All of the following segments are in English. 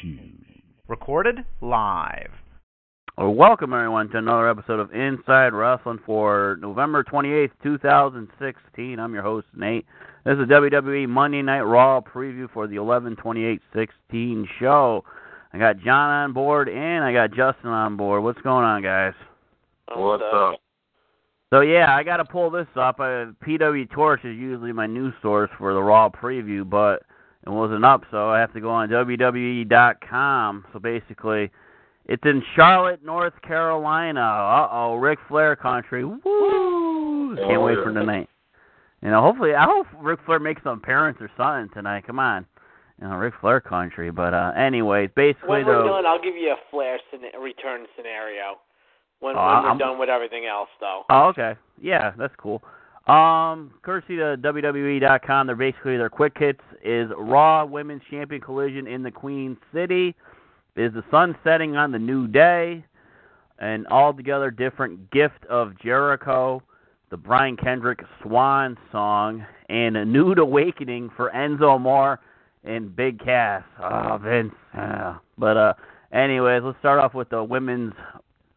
Shoes. Recorded live. Well, welcome everyone to another episode of Inside Wrestling for November 28th, 2016. I'm your host Nate. This is a WWE Monday Night Raw preview for the 11/28/16 show. I got John on board and I got Justin on board. What's going on, guys? What's up? So yeah, I got to pull this up. Uh, PW Torch is usually my news source for the Raw preview, but it wasn't up, so I have to go on WWE.com. So basically, it's in Charlotte, North Carolina. Uh oh, Ric Flair country. Woo! Can't Oh, wait yeah. for tonight. You know, hopefully, I hope Ric Flair makes an appearance or something tonight. Come on, you know, Ric Flair country. But uh anyways, basically When we're though. done, I'll give you a Flair scena- return scenario. When, Oh, when we're I'm- done with everything else, though. Oh, okay. Yeah, that's cool. Um, courtesy to WWE.com, they're basically their quick hits is Raw Women's Champion Collision in the Queen City. Is the sun setting on the new day? An altogether different gift of Jericho, the Brian Kendrick Swan song, and a nude awakening for Enzo Amore and Big Cass. Oh, Vince. But uh, anyways, let's start off with the women's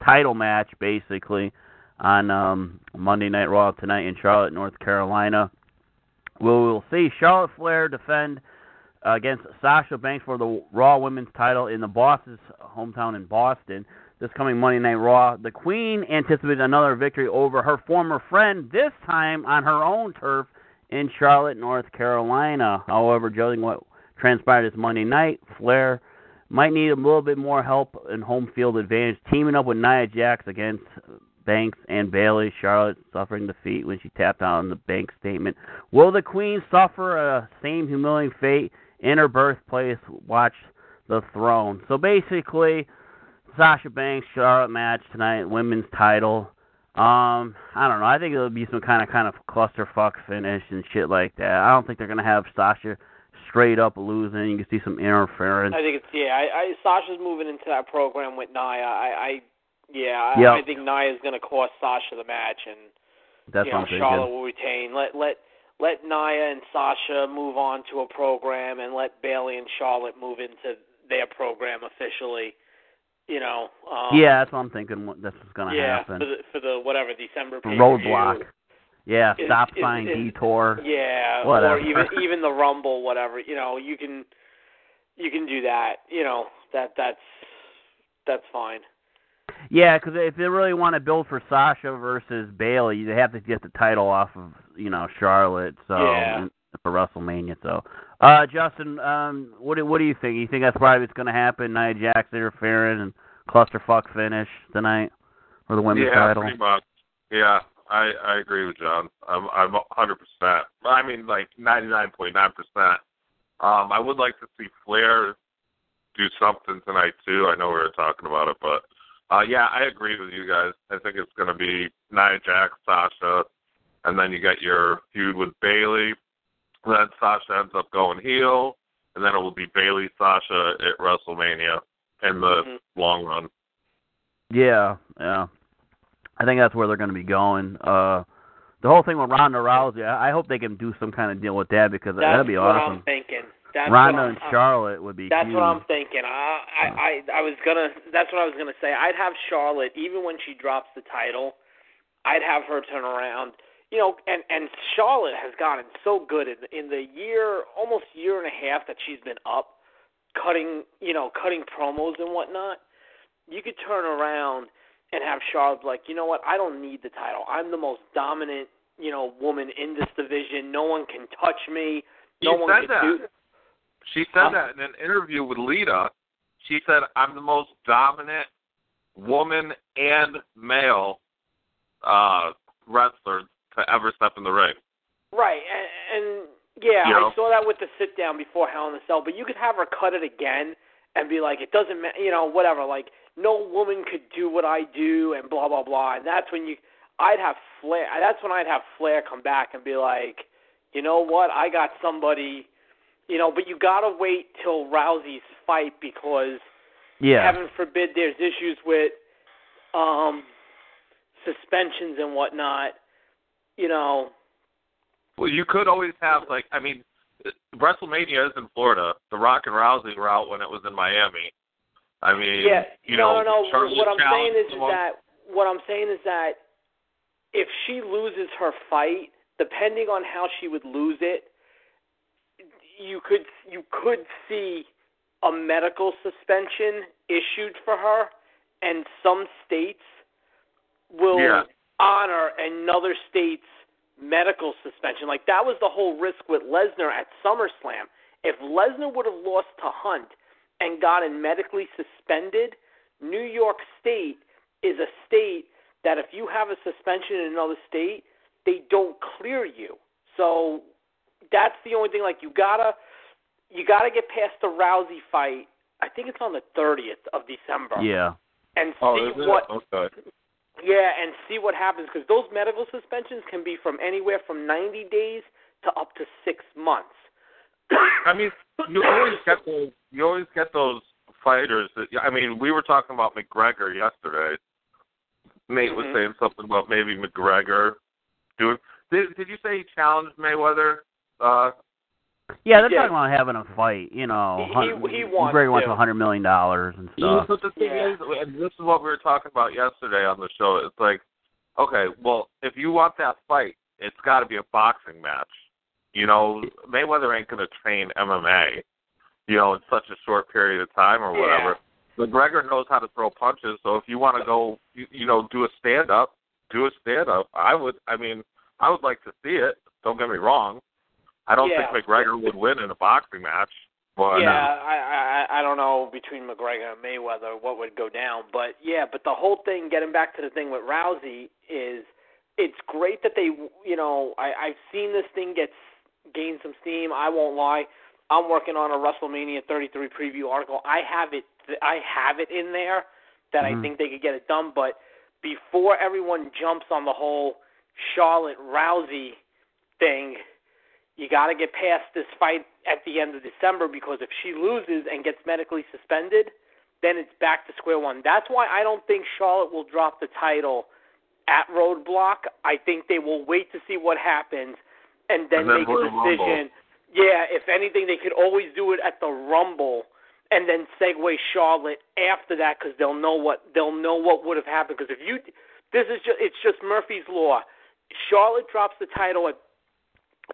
title match, basically on um, Monday Night Raw tonight in Charlotte, North Carolina. We will see Charlotte Flair defend against Sasha Banks for the Raw Women's title in the Boss's hometown in Boston this coming Monday Night Raw. The Queen anticipates another victory over her former friend, this time on her own turf in Charlotte, North Carolina. However, judging what transpired this Monday night, Flair might need a little bit more help in home field advantage, teaming up with Nia Jax against Banks and Bayley. Charlotte suffering defeat when she tapped out on the bank statement. Will the Queen suffer a same humiliating fate in her birthplace? Watch the throne. So basically, Sasha Banks Charlotte match tonight, women's title. Um, I don't know. I think it'll be some kind of kind of clusterfuck finish and shit like that. I don't think they're gonna have Sasha straight up losing. You can see some interference. I think it's yeah. I, I Sasha's moving into that program with Nia. I, I yeah. I, Yep. I think Nia's going to cost Sasha the match, and That's you know I'm thinking. Charlotte will retain. Let let let Nia and Sasha move on to a program, and let Bayley and Charlotte move into their program officially. You know. Um, Yeah, that's what I'm thinking. what- That's what's gonna yeah, happen. for the for the whatever December Roadblock. Yeah, Is- stop is- sign is- detour. Yeah, Whatever. or even even the Rumble, whatever. You know, you can you can do that. You know that that's that's fine. Yeah, because if they really want to build for Sasha versus Bayley, they have to get the title off of you know Charlotte. So Yeah. for WrestleMania. So, uh, Justin, um, what do what do you think? You think that's probably what's going to happen? Nia Jax interfering and clusterfuck finish tonight for the women's yeah, title. pretty much. Yeah, I I agree with John. I'm I'm 100. percent I mean, like 99.9 percent. Um, I would like to see Flair do something tonight too. I know we were talking about it, but uh, yeah, I agree with you guys. I think it's going to be Nia Jax, Sasha, and then you get your feud with Bayley. Then Sasha ends up going heel, and then it will be Bayley Sasha at WrestleMania in the Mhm. long run. Yeah, yeah. I think that's where they're going to be going. Uh, the whole thing with Ronda Rousey, I I hope they can do some kind of deal with that because That's that'd be what awesome. I'm thinking. That's Ronda and uh, Charlotte would be That's huge. what I'm thinking. I, I I I was gonna. That's what I was gonna say. I'd have Charlotte even when she drops the title. I'd have her turn around. You know, and and Charlotte has gotten so good in in the year, almost year and a half that she's been up, cutting you know cutting promos and whatnot. You could turn around and have Charlotte be like, you know what? I don't need the title. I'm the most dominant you know woman in this division. No one can touch me. No He one said can that. do. She said that in an interview with Lita. She said, "I'm the most dominant woman and male uh, wrestler to ever step in the ring." Right, and, and yeah, You know? I saw that with the sit down before Hell in a Cell, but you could have her cut it again and be like, it doesn't matter, you know, whatever. Like, no woman could do what I do, and blah blah blah. And that's when you, I'd have Flair. That's when I'd have Flair come back and be like, you know what, I got somebody, you know. But you gotta wait till Rousey's fight because Yeah. heaven forbid there's issues with um suspensions and whatnot. You know, Well, you could always have like, I mean, WrestleMania is in Florida. The Rock and Rousey were out when it was in Miami. I mean, yeah, you no, know, no, no. Charlotte What I'm saying is, is that what I'm saying is that if she loses her fight, depending on how she would lose it, you could you could see a medical suspension issued for her, and some states will Yeah. honor another state's medical suspension. Like that was the whole risk with Lesnar at SummerSlam. If Lesnar would have lost to Hunt and gotten medically suspended, New York State is a state that if you have a suspension in another state, they don't clear you. So that's the only thing. Like you gotta, you gotta get past the Rousey fight. I think it's on the 30th of December. Yeah. And Oh, see is what Okay. yeah, and see what happens because those medical suspensions can be from anywhere from 90 days to up to six months. I mean, you always get those. You always get those fighters. That I mean, we were talking about McGregor yesterday. Nate was Mhm. saying something about maybe McGregor doing. Did Did you say he challenged Mayweather? Uh, Yeah, they're Yeah. talking about having a fight. You know, He- he- he wants McGregor wants to. a hundred million dollars and Yeah, stuff. but the thing Yeah. is, and this is what we were talking about yesterday on the show. It's like, okay, well, if you want that fight, it's got to be a boxing match. You know, Mayweather ain't going to train MMA, you know, in such a short period of time or Yeah. whatever. McGregor knows how to throw punches, so if you want to go, you, you know, do a stand up, do a stand up. I would, I mean, I would like to see it. Don't get me wrong. I don't Yeah. think McGregor would win in a boxing match, but yeah, I, I I don't know between McGregor and Mayweather what would go down, but yeah, but the whole thing, getting back to the thing with Rousey, is it's great that they, you know, I I've seen this thing get gain some steam. I won't lie, I'm working on a WrestleMania 33 preview article. I have it, I have it in there that I Mhm. think they could get it done, but before everyone jumps on the whole Charlotte Rousey thing, you got to get past this fight at the end of December because if she loses and gets medically suspended, then it's back to square one. That's why I don't think Charlotte will drop the title at Roadblock. I think they will wait to see what happens and then, And then make a decision. Yeah, if anything, they could always do it at the Rumble and then segue Charlotte after that because they'll know what they'll know what would have happened. Because if you, this is just it's just Murphy's law. Charlotte drops the title at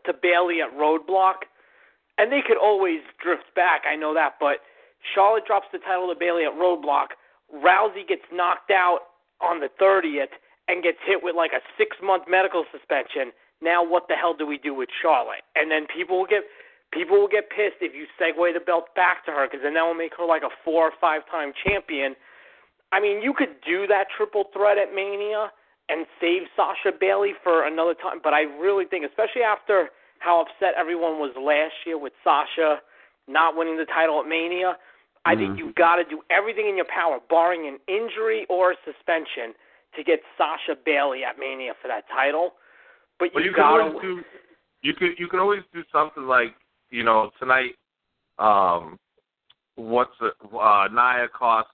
to Bayley at Roadblock, and they could always drift back. I know that, but Charlotte drops the title to Bayley at Roadblock. Rousey gets knocked out on the 30th and gets hit with like a six month medical suspension. Now what the hell do we do with Charlotte? And then people will get people will get pissed if you segue the belt back to her because then that will make her like a four or five time champion. I mean, you could do that triple threat at Mania and save Sasha Bayley for another time, but I really think, especially after how upset everyone was last year with Sasha not winning the title at Mania, I think Mhm. you've got to do everything in your power, barring an injury or a suspension, to get Sasha Bayley at Mania for that title. But you, you can got always do you could you can always do something like you know tonight. Um, what's it? Uh, Nia cost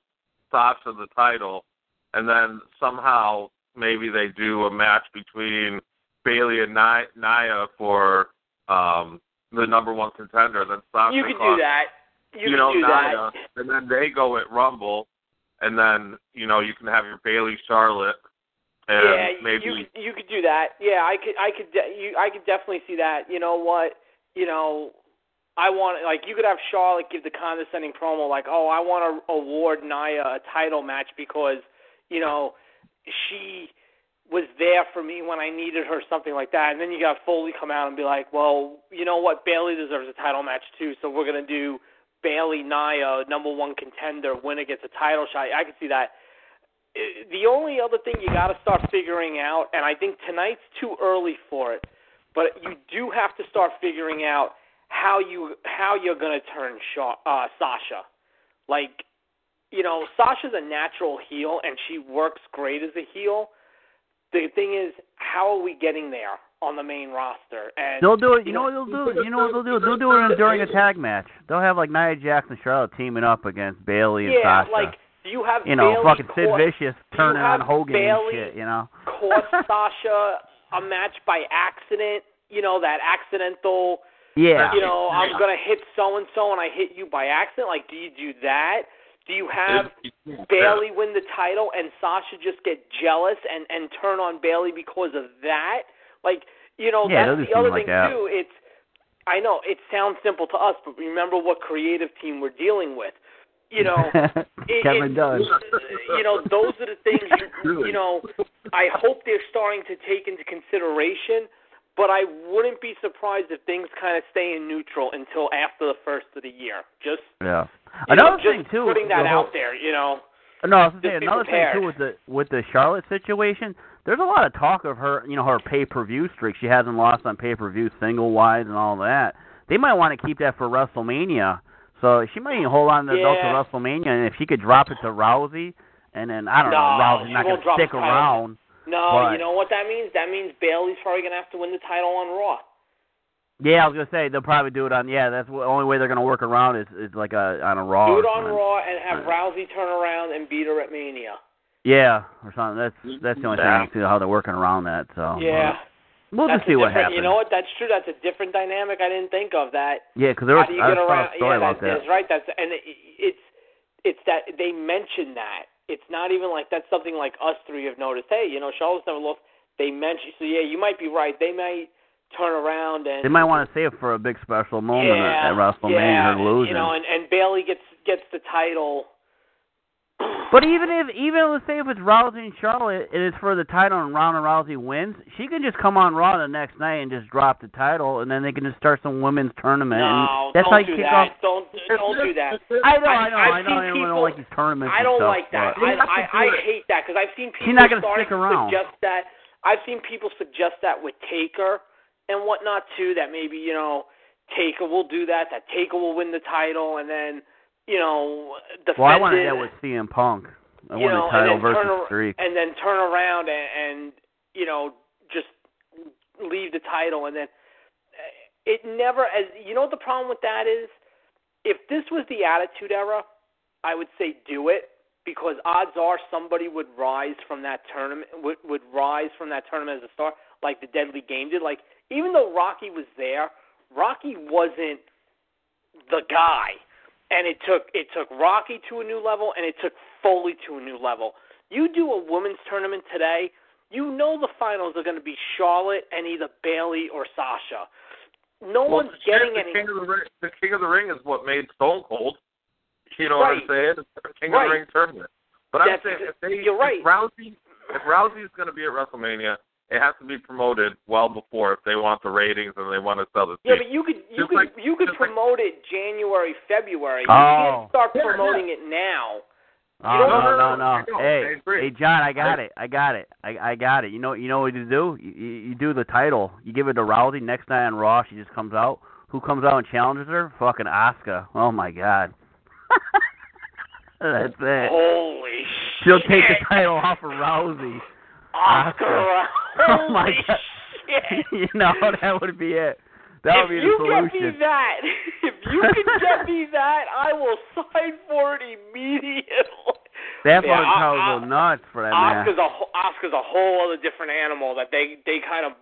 Sasha the title, and then somehow maybe they do a match between Bayley and Nia, Nia for um the number one contender. Then Sasha you could do that. You, You, could know do Nia, that. and then they go at Rumble, and then you know you can have your Bayley Charlotte, and yeah, maybe you could, you could do that. Yeah, I could I could de- you I could definitely see that. You know what? You know, I want like you could have Charlotte give the condescending promo like, "Oh, I want to award Nia a title match because, you know, she was there for me when I needed her, something like that." And then you got Foley come out and be like, "Well, you know what? Bayley deserves a title match too, so we're gonna do Bayley Nia, number one contender, winner gets a title shot." I could see that Uh, the only other thing you got to start figuring out, and I think tonight's too early for it, but you do have to start figuring out how you how you're to turn Sha uh, Sasha. Like, you know, Sasha's a natural heel, and she works great as a heel. The thing is, how are we getting there on the main roster? And They'll do it. You know what they'll do? You know what they'll do? They'll do it during a tag match. They'll have like Nia Jax and Charlotte teaming up against Bayley and yeah, Sasha. like you have you know, Bayley fucking Sid Vicious turning on Hogan Bayley- and shit. You know. cost Sasha a match by accident. You know that accidental Yeah. You know, I'm gonna hit so and so, and I hit you by accident. Like, do you do that? Do you have Bayley win the title and Sasha just get jealous and and turn on Bayley because of that? Like, you know, Yeah, that's the other seem like thing that. too. It's I know it sounds simple to us, but remember what creative team we're dealing with. You know, it- Kevin it- Dunn. you know, those are the things you, Really? you know. I hope they're starting to take into consideration, but I wouldn't be surprised if things kind of stay in neutral until after the first of the year. Just Yeah. Know, Another just thing too. putting that whole- out there. You know, No, I was gonna Just say another prepared. thing too with the with the Charlotte situation. There's a lot of talk of her, you know, her pay per view streak. She hasn't lost on pay per view single wise and all that. They might want to keep that for WrestleMania. So she might even hold on to the belt to WrestleMania, and if she could drop it to Rousey, and then I don't No, know, Rousey's not gonna drop stick around. no, But- you know what that means? That means Bayley's probably gonna have to win the title on Raw. Yeah, I was gonna say they'll probably do it on. Yeah, that's the only way they're gonna work around is is like a on a Raw. Do it on. Raw and have Right. Rousey turn around and beat her at Mania. Yeah, or something. That's that's the only thing I Yeah. can see how they're working around that. So yeah, we'll that's just see what happens. You know what? That's true. That's a different dynamic. I didn't think of that. Yeah, because there How was do you get around? a story yeah, about that, that. that's right. That's and it, it's it's that they mention that. It's not even like that's something like us three have noticed. Hey, you know, Charlotte's never lost. They mentioned So yeah, you might be right. They might turn around and They might want to save it for a big special moment yeah, at, at WrestleMania, yeah, her losing. You know, and, and Bayley gets gets the title. but even if even let's say if it's Rousey and Charlotte and it's for the title and Ronda Rousey wins, she can just come on Raw the next night and just drop the title, and then they can just start some women's tournament. no, and that's don't how you do kick that. off. Don't don't do that. I know, I- I know, I've I know. seen I don't like these tournaments. I don't stuff, like that. but- I, I I hate that because I've seen people She's not gonna stick around. suggest that. I've seen people suggest that with Taker and whatnot too. That maybe you know Taker will do that. That Taker will win the title and then you know defend well, I wanted it, that with CM Punk. I you know, the title and versus ar- streak. and then turn around and, and you know just leave the title and then eh, it never as you know what the problem with that is if this was the attitude era i would say do it because odds are somebody would rise from that tournament would would rise from that tournament as a star like the deadly game did like even though rocky was there rocky wasn't the guy and it took it took rocky to a new level and it took foley to a new level you do a women's tournament today you know the finals are going to be Charlotte and either Bayley or Sasha. No Well, one's getting the any. King of the ring. The King of the Ring is what made Stone Cold. You know what I'm saying? The King Right. of the Ring tournament. But I'm saying if they, you're right. if Rousey, if Rousey's going to be at WrestleMania, it has to be promoted well before if they want the ratings and they want to sell the Yeah, seats. but you could you Just could like- you could just like- promote it January February. You Oh. can't start Yeah, promoting it now. Oh don't- no, No, no, no, no! I know, I Hey, hey, John, I got I- it. I got it. I I got it. You know, you know what you do? You, you you do the title. You give it to Rousey next night on Raw. She just comes out. Who comes out and challenges her? Fucking Asuka. Oh my God. That's it. Holy She'll shit! take the title off of Rousey. Oscar. Asuka. Holy Oh my God. shit! you know that would be it. That if would be the solution. If you get me that, if you can get me that, I will sign for it immediately. That's Yeah, I- I- go nuts for that man. Asuka's a wh- Asuka's a whole other different animal that they they kind of.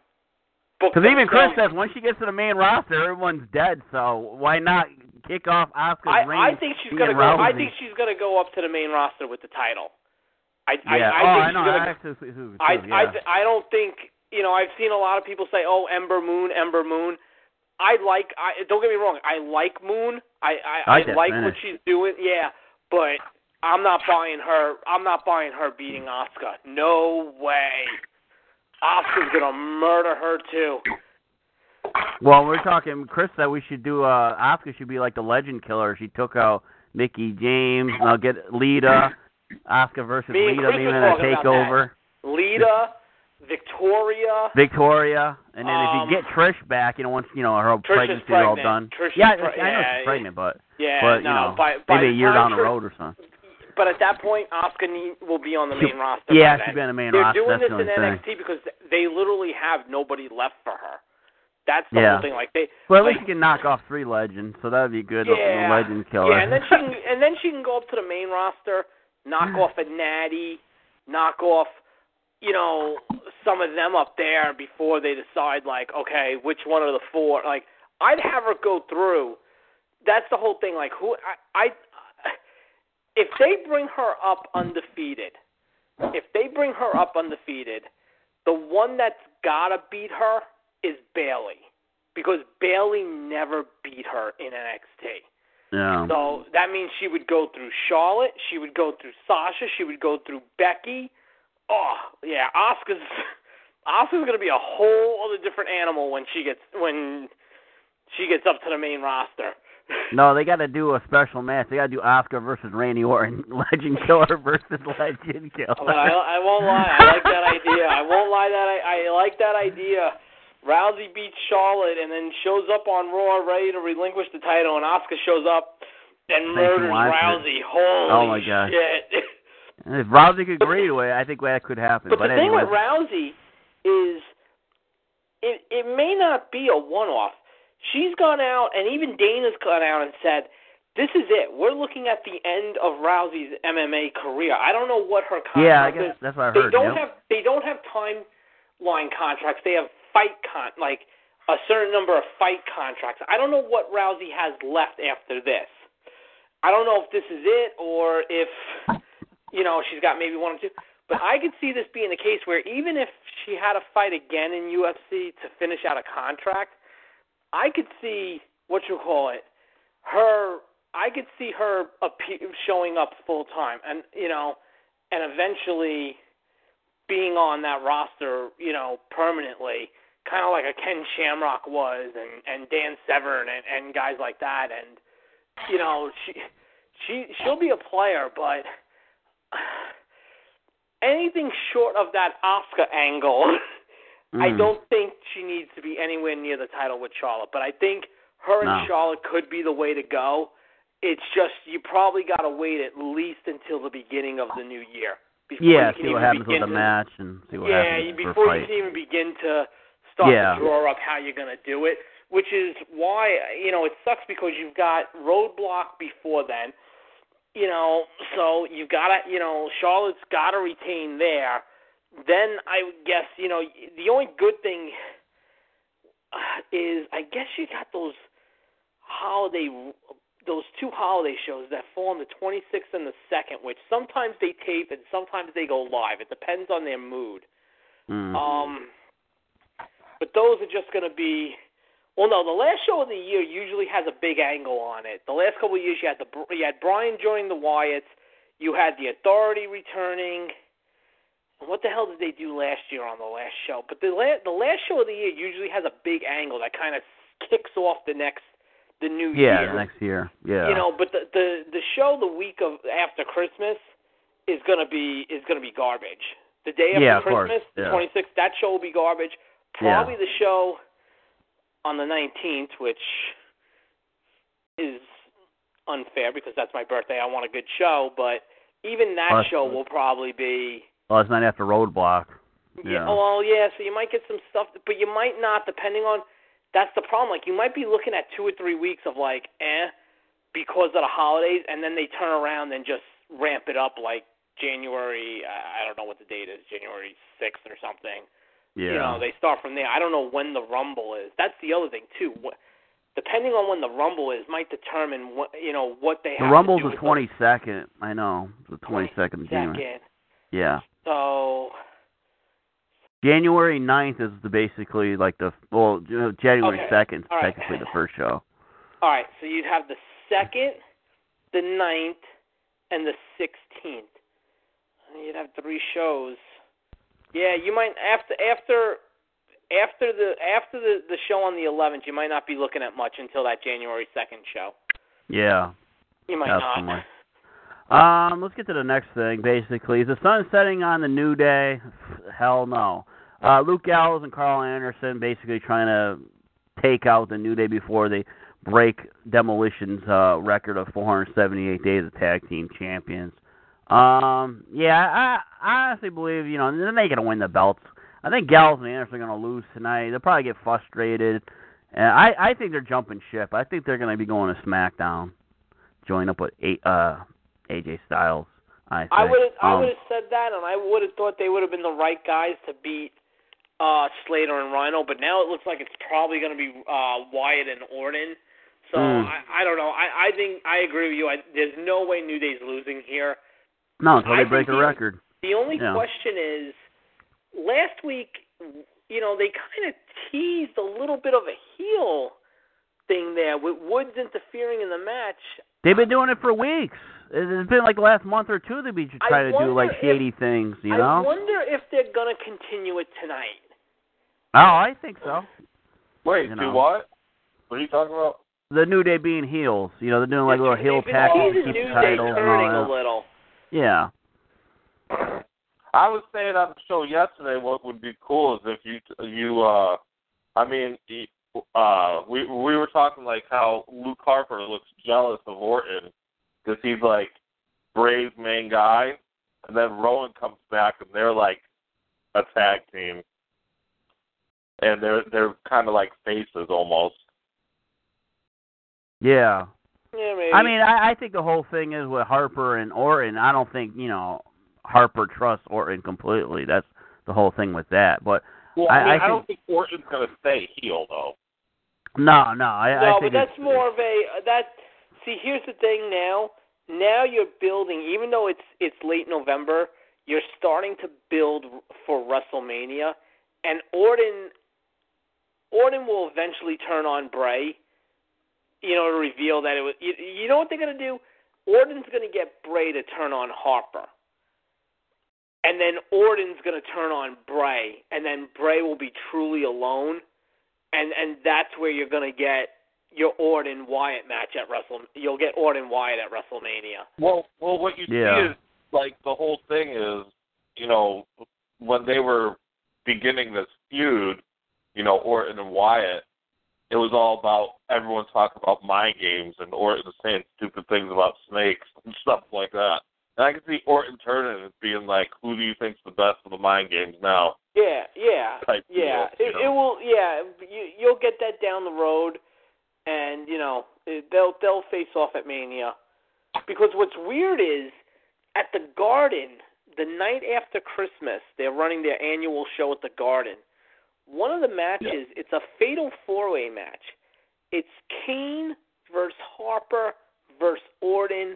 Because even Chris says once she gets to the main roster, everyone's dead. So why not kick off Asuka's I, reign? I think she's gonna go. I think she's gonna go up to the main roster with the title. I Yeah. I, I oh, I know. gonna. I actually, who, I yeah. I I don't think you know. I've seen a lot of people say, "Oh, Ember Moon, Ember Moon." I like. I don't get me wrong. I like Moon. I I, I I like what she's doing. Yeah, but I'm not buying her. I'm not buying her beating Asuka. No way. Asuka's gonna murder her too. Well, we're talking. Chris said we should do. uh Asuka should be like the Legend Killer. She took out Mickie James. I'll get Lita. Asuka versus Me Lita, Chris in a takeover. Lita, Victoria. Victoria, and then if Um, you get Trish back, you know, once you know her Trish pregnancy is all done. Trish is yeah, pre- I know yeah, she's pregnant, but Yeah, but no, you know, by, by maybe a year down the road or something. But at that point, need, will be on the She- main roster. yeah, she'll then. be on the main They're roster, doing that's this in NXT because they literally have nobody left for her. That's the Yeah. whole thing. Like they, Well, at like, least you can knock off three legends, so that would be good. yeah, legend killer. yeah, and then she can, and then she can go up to the main roster, knock off a Nattie, knock off, you know, some of them up there before they decide like, okay, which one of the four? Like, I'd have her go through. That's the whole thing. Like who I, I if they bring her up undefeated, if they bring her up undefeated, the one that's gotta beat her is Bayley because Bayley never beat her in NXT. Yeah. So that means she would go through Charlotte, she would go through Sasha, she would go through Becky. Oh yeah, Asuka's Asuka's gonna be a whole other different animal when she gets when she gets up to the main roster. No, they got to do a special match. They got to do Asuka versus Randy Orton, Legend Killer versus Legend Killer. But I, I won't lie, I like that idea. I won't lie that I, I like that idea. Rousey beats Charlotte and then shows up on Raw ready to relinquish the title, and Asuka shows up and murders Rousey. It. Holy oh my god! Shit. If Rousey could agree to it, I think that could happen. But, but the anyway. thing with Rousey is, it it may not be a one-off. She's gone out, and even Dana's gone out and said, "This is it. We're looking at the end of Rousey's MMA career." I don't know what her contract yeah, I guess is. that's what I heard. they don't yep. have they don't have timeline contracts. They have fight con like a certain number of fight contracts. I don't know what Rousey has left after this. I don't know if this is it or if you know she's got maybe one or two. But I could see this being the case where even if she had to fight again in UFC to finish out a contract, I could see what you call it. Her, I could see her showing up full time, and you know, and eventually being on that roster, you know, permanently, kind of like a Ken Shamrock was, and and Dan Severn and and guys like that, and you know, she she she'll be a player, but anything short of that Asuka angle. Mm. I don't think she needs to be anywhere near the title with Charlotte, but I think her and No. Charlotte could be the way to go. It's just you probably got to wait at least until the beginning of the new year before Yeah, you can see what happens with the to, match and see what yeah, happens you- for before you can even begin to start Yeah. to draw up how you're going to do it. Which is why you know it sucks because you've got Roadblock before then, you know, so you've got to you know Charlotte's got to retain there. Then I would guess you know the only good thing uh, is I guess you got those holiday those two holiday shows that fall on the 26th and the 2nd, which sometimes they tape and sometimes they go live. It depends on their mood. Mm. Um, but those are just going to be. Well, no, the last show of the year usually has a big angle on it. The last couple of years, you had the you had Bryan joining the Wyatts, you had the Authority returning. What the hell did they do last year on the last show? But the last the last show of the year usually has a big angle that kind of kicks off the next the new yeah, year. next year. Yeah. You know, but the the the show the week of after Christmas is gonna be is gonna be garbage. The day after Yeah, course, Christmas, the yeah. twenty sixth, that show will be garbage. Yeah. Probably the show on the nineteenth, which is unfair because that's my birthday. I want a good show, but even that Well, show will probably be well, it's not after Roadblock. yeah. Yeah. oh, Well, yeah. So you might get some stuff, but you might not, depending on. That's the problem. Like you might be looking at two or three weeks of like, eh, because of the holidays, and then they turn around and just ramp it up like January. I I don't know what the date is, January sixth or something. yeah. You know, they start from there. I don't know when the Rumble is. That's the other thing too. What, depending on when the Rumble is, might determine what you know what they the have. Rumble's to do the twenty second. I know. The twenty second January. second. Yeah. So January 9th is the basically like the well you know, January Okay. second right. technically the first show. All right, so you'd have the second, the ninth, and the sixteenth. You'd have three shows. Yeah, you might after after after the after the the show on the eleventh, you might not be looking at much until that January second show. Yeah. You might Definitely. not. Um, let's get to the next thing. Basically, is the sun setting on the new day? Hell no. Uh, Luke Gallows and Carl Anderson basically trying to take out the new day before they break Demolition's uh, record of 478 days as tag team champions. Um, yeah, I, I honestly believe you know they're gonna win the belts. I think Gallows and Anderson are gonna lose tonight. They'll probably get frustrated, and I, I think they're jumping ship. I think they're gonna be going to SmackDown, join up with A- uh, AJ Styles. I. I would have I Um, would have said that, and I would have thought they would have been the right guys to beat uh, Slater and Rhyno, but now it looks like it's probably going to be uh, Wyatt and Orton. So Mm. I, I don't know. I, I think I agree with you. I, there's no way New Day's losing here. No, until they think break a the- record. The only Yeah. question is, last week, you know, they kind of teased a little bit of a heel thing there with Woods interfering in the match. They've been doing it for weeks. It's been like the last month or two they've been I trying to do like wonder if- shady things, you know. I wonder if they're gonna continue it tonight. Oh, I think so. Wait, You do know. what? What are you talking about? The New Day being heels, you know, they're doing like little heel been tactics to keep the New Day titles and turning all a that. little. Yeah. I was saying on the show yesterday, what would be cool is if you you uh, I mean, he- uh, we we were talking like how Luke Harper looks jealous of Orton because he's like Bray's main guy, and then Rowan comes back and they're like a tag team, and they're they're kind of like faces almost. Yeah. Yeah, maybe. I mean, I, I think the whole thing is with Harper and Orton. I don't think you know Harper trusts Orton completely. That's the whole thing with that. But Well, I- I, mean, I I, don't think Orton's gonna stay heel though. no, no, I, no, I but that's more of a that. See, here's the thing. Now, now you're building. Even though it's it's late November, you're starting to build for WrestleMania, and Orton. Orton will eventually turn on Bray. You know, to reveal that it was. You, you know what they're gonna do? Orton's gonna get Bray to turn on Harper. And then Orton's gonna turn on Bray, and then Bray will be truly alone and and that's where you're gonna get your Orton Wyatt match at Wrestle. You'll get Orton Wyatt at WrestleMania. Well, well, what you Yeah. see is like the whole thing is, you know, when they were beginning this feud, you know, Orton and Wyatt, it was all about everyone talking about mind games and Orton was saying stupid things about snakes and stuff like that. And I can see Orton turning and being like, "Who do you think's the best of the mind games now?" Yeah, yeah, yeah. deal, It, you it will. Yeah, you you'll get that down the road, and you know they'll they'll face off at Mania. Because what's weird is at the Garden, the night after Christmas, they're running their annual show at the Garden. One of the matches, it's a fatal four way match. It's Kane versus Harper versus Orton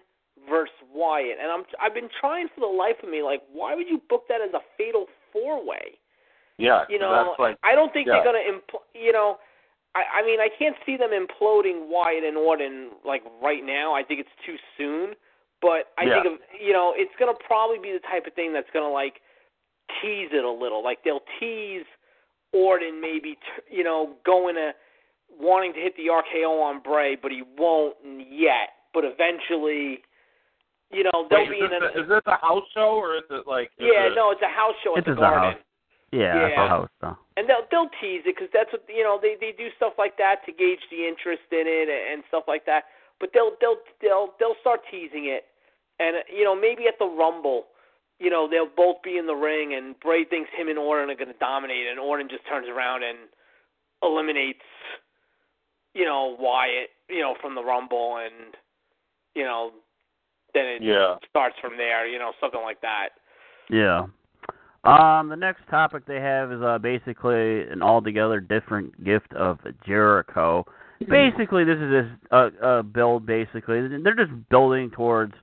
versus Wyatt, and I'm I've been trying for the life of me, like, why would you book that as a fatal four way? Yeah, You know, like I don't think yeah. they're gonna impl- you know. I, I mean, I can't see them imploding Wyatt and Orton like right now. I think it's too soon. But I Yeah. think of you know, it's gonna probably be the type of thing that's gonna like tease it a little. Like they'll tease Orton maybe t- you know going to wanting to hit the RKO on Bray, but he won't yet. But eventually, you know, they'll Wait, be is, in this an a, is this a house show or is it like? is yeah, it, no, it's a house show at the a Garden. house. Yeah, Yeah. house though. and they'll they'll tease it because that's what you know they they do stuff like that to gauge the interest in it and stuff like that. But they'll they'll they'll they'll start teasing it, and uh, you know maybe at the Rumble, you know they'll both be in the ring and Bray thinks him and Orton are going to dominate, and Orton just turns around and eliminates, you know Wyatt, you know from the Rumble, and you know then it Yeah. starts from there, you know something like that. Yeah. Um, the next topic they have is uh, basically an altogether different gift of Jericho. Basically, this is a, a build. Basically, they're just building towards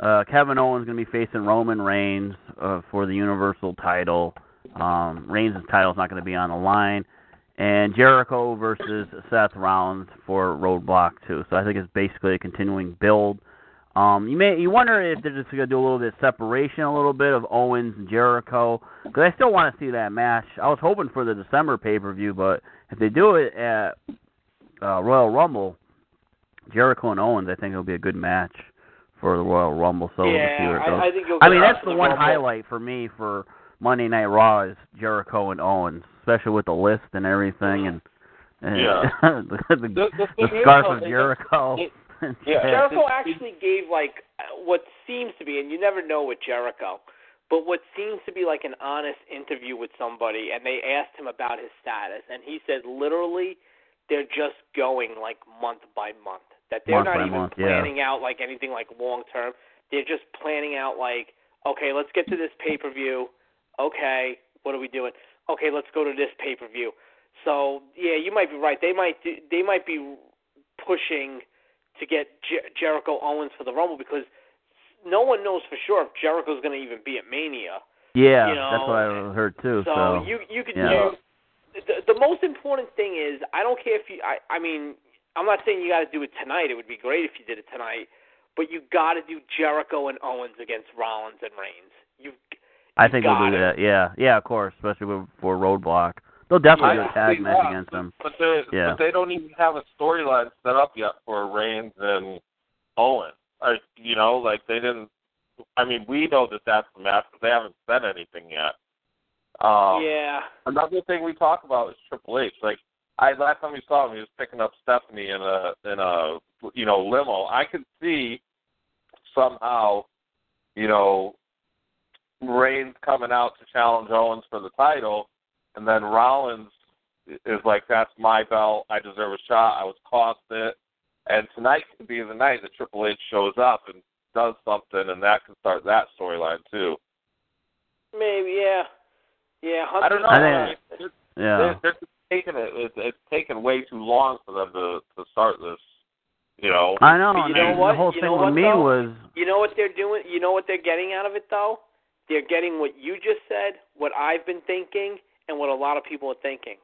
uh, Kevin Owens going to be facing Roman Reigns uh, for the Universal title. Um, Reigns' title is not going to be on the line, and Jericho versus Seth Rollins for Roadblock too. So I think it's basically a continuing build. Um, you may you wonder if they're just gonna do a little bit of separation, a little bit of Owens and Jericho, because I still want to see that match. I was hoping for the December pay per view, but if they do it at uh, Royal Rumble, Jericho and Owens, I think it'll be a good match for the Royal Rumble. So we'll see yeah, where it goes. I, I think you'll I get mean, that's to the one Rumble. highlight for me for Monday Night Raw is Jericho and Owens, especially with the list and everything, and, and Yeah. the, the, The, the, the thing is, scarf of is Jericho. it- Yeah. Jericho It- it- actually gave like uh, what seems to be, and you never know with Jericho, but what seems to be like an honest interview with somebody, and they asked him about his status, and he said literally they're just going like month by month. That they're Month not even month, yeah. planning out like anything like long term. They're just planning out like, okay, let's get to this pay per view. Okay, what are we doing? okay, let's go to this pay per view. So yeah, you might be right. They might do, they might be pushing to get Jer- Jericho Owens for the Rumble because no one knows for sure if Jericho's going to even be at Mania. Yeah, You know, that's what I heard too. So, So, you you could yeah. do the, the most important thing is I don't care if you I I mean I'm not saying you got to do it tonight. It would be great if you did it tonight, but you got to do Jericho and Owens against Rollins and Reigns. you've I think we'll do it. that. Yeah, yeah, of course, especially for Roadblock. They'll definitely do a I tag match that, against them. But they, Yeah. but they don't even have a storyline set up yet for Reigns and Owen. Like, you know, like they didn't. I mean, we know that that's the match, but they haven't said anything yet. Um, yeah. Another thing we talk about is Triple H. Like, I last time we saw him, he was picking up Stephanie in a in a you know limo. I could see somehow, you know, Reigns coming out to challenge Owens for the title, and then Rollins is like, "That's my belt. I deserve a shot. I was cost it." And tonight could be the night that Triple H shows up and does something, and that can start that storyline too. Maybe yeah. Yeah, Hunter, I don't know. I think- It's- Yeah. they're, they're taking it. It's, it's taken way too long for them to to start this. You know. I know. But you and know the whole You thing know with me though? was You know what they're doing? You know what they're getting out of it though? They're getting what you just said, what I've been thinking, and what a lot of people are thinking.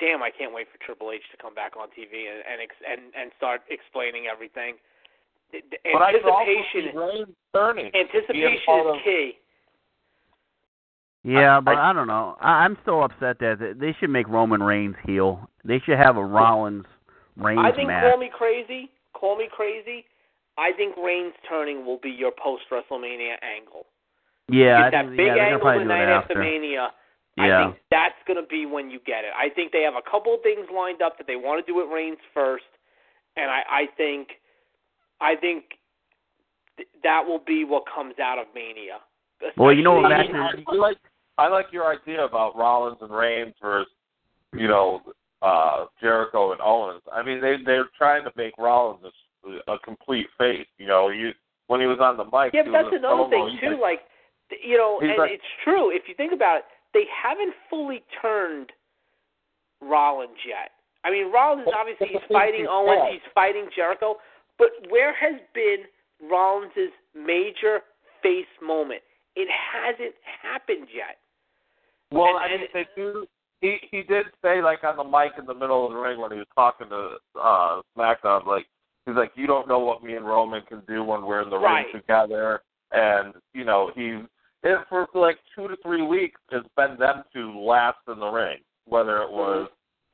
Damn, I can't wait for Triple H to come back on TV and and ex- and, and start explaining everything. The- the But I could also see Anticipation, Reigns turning. anticipation is key. Yeah, I- but I- I, don't know. I, I'm still upset that that they should make Roman Reigns heel. They should have a Rollins Reigns I think match. call me crazy, call me crazy. I think Reigns turning will be your post WrestleMania angle. yeah, I Get that think, big yeah, angle the night after after. Mania. Yeah. I think that's going to be when you get it. I think they have a couple of things lined up that they want to do with Reigns first, and I, I think, I think th- that will be what comes out of Mania. Well, you know what Especially- match I, is- I like I like your idea about Rollins and Reigns versus you know uh Jericho and Owens. I mean they they're trying to make Rollins a, a complete face. You know, you when he was on the mic. Yeah, but that's another promo, thing too. like, Like, you know, and like- it's true if you think about it. They haven't fully turned Rollins yet. I mean, Rollins But- obviously he's fighting is Owens, he's fighting Jericho, but where has been Rollins' major face moment? It hasn't happened yet. Well, And- I mean, and- they do. He he did say like on the mic in the middle of the ring when he was talking to uh SmackDown, like he's like, you don't know what me and Roman can do when we're in the Right. ring together, and you know he it, for like two to three weeks it's been them two last in the ring, whether it mm-hmm. was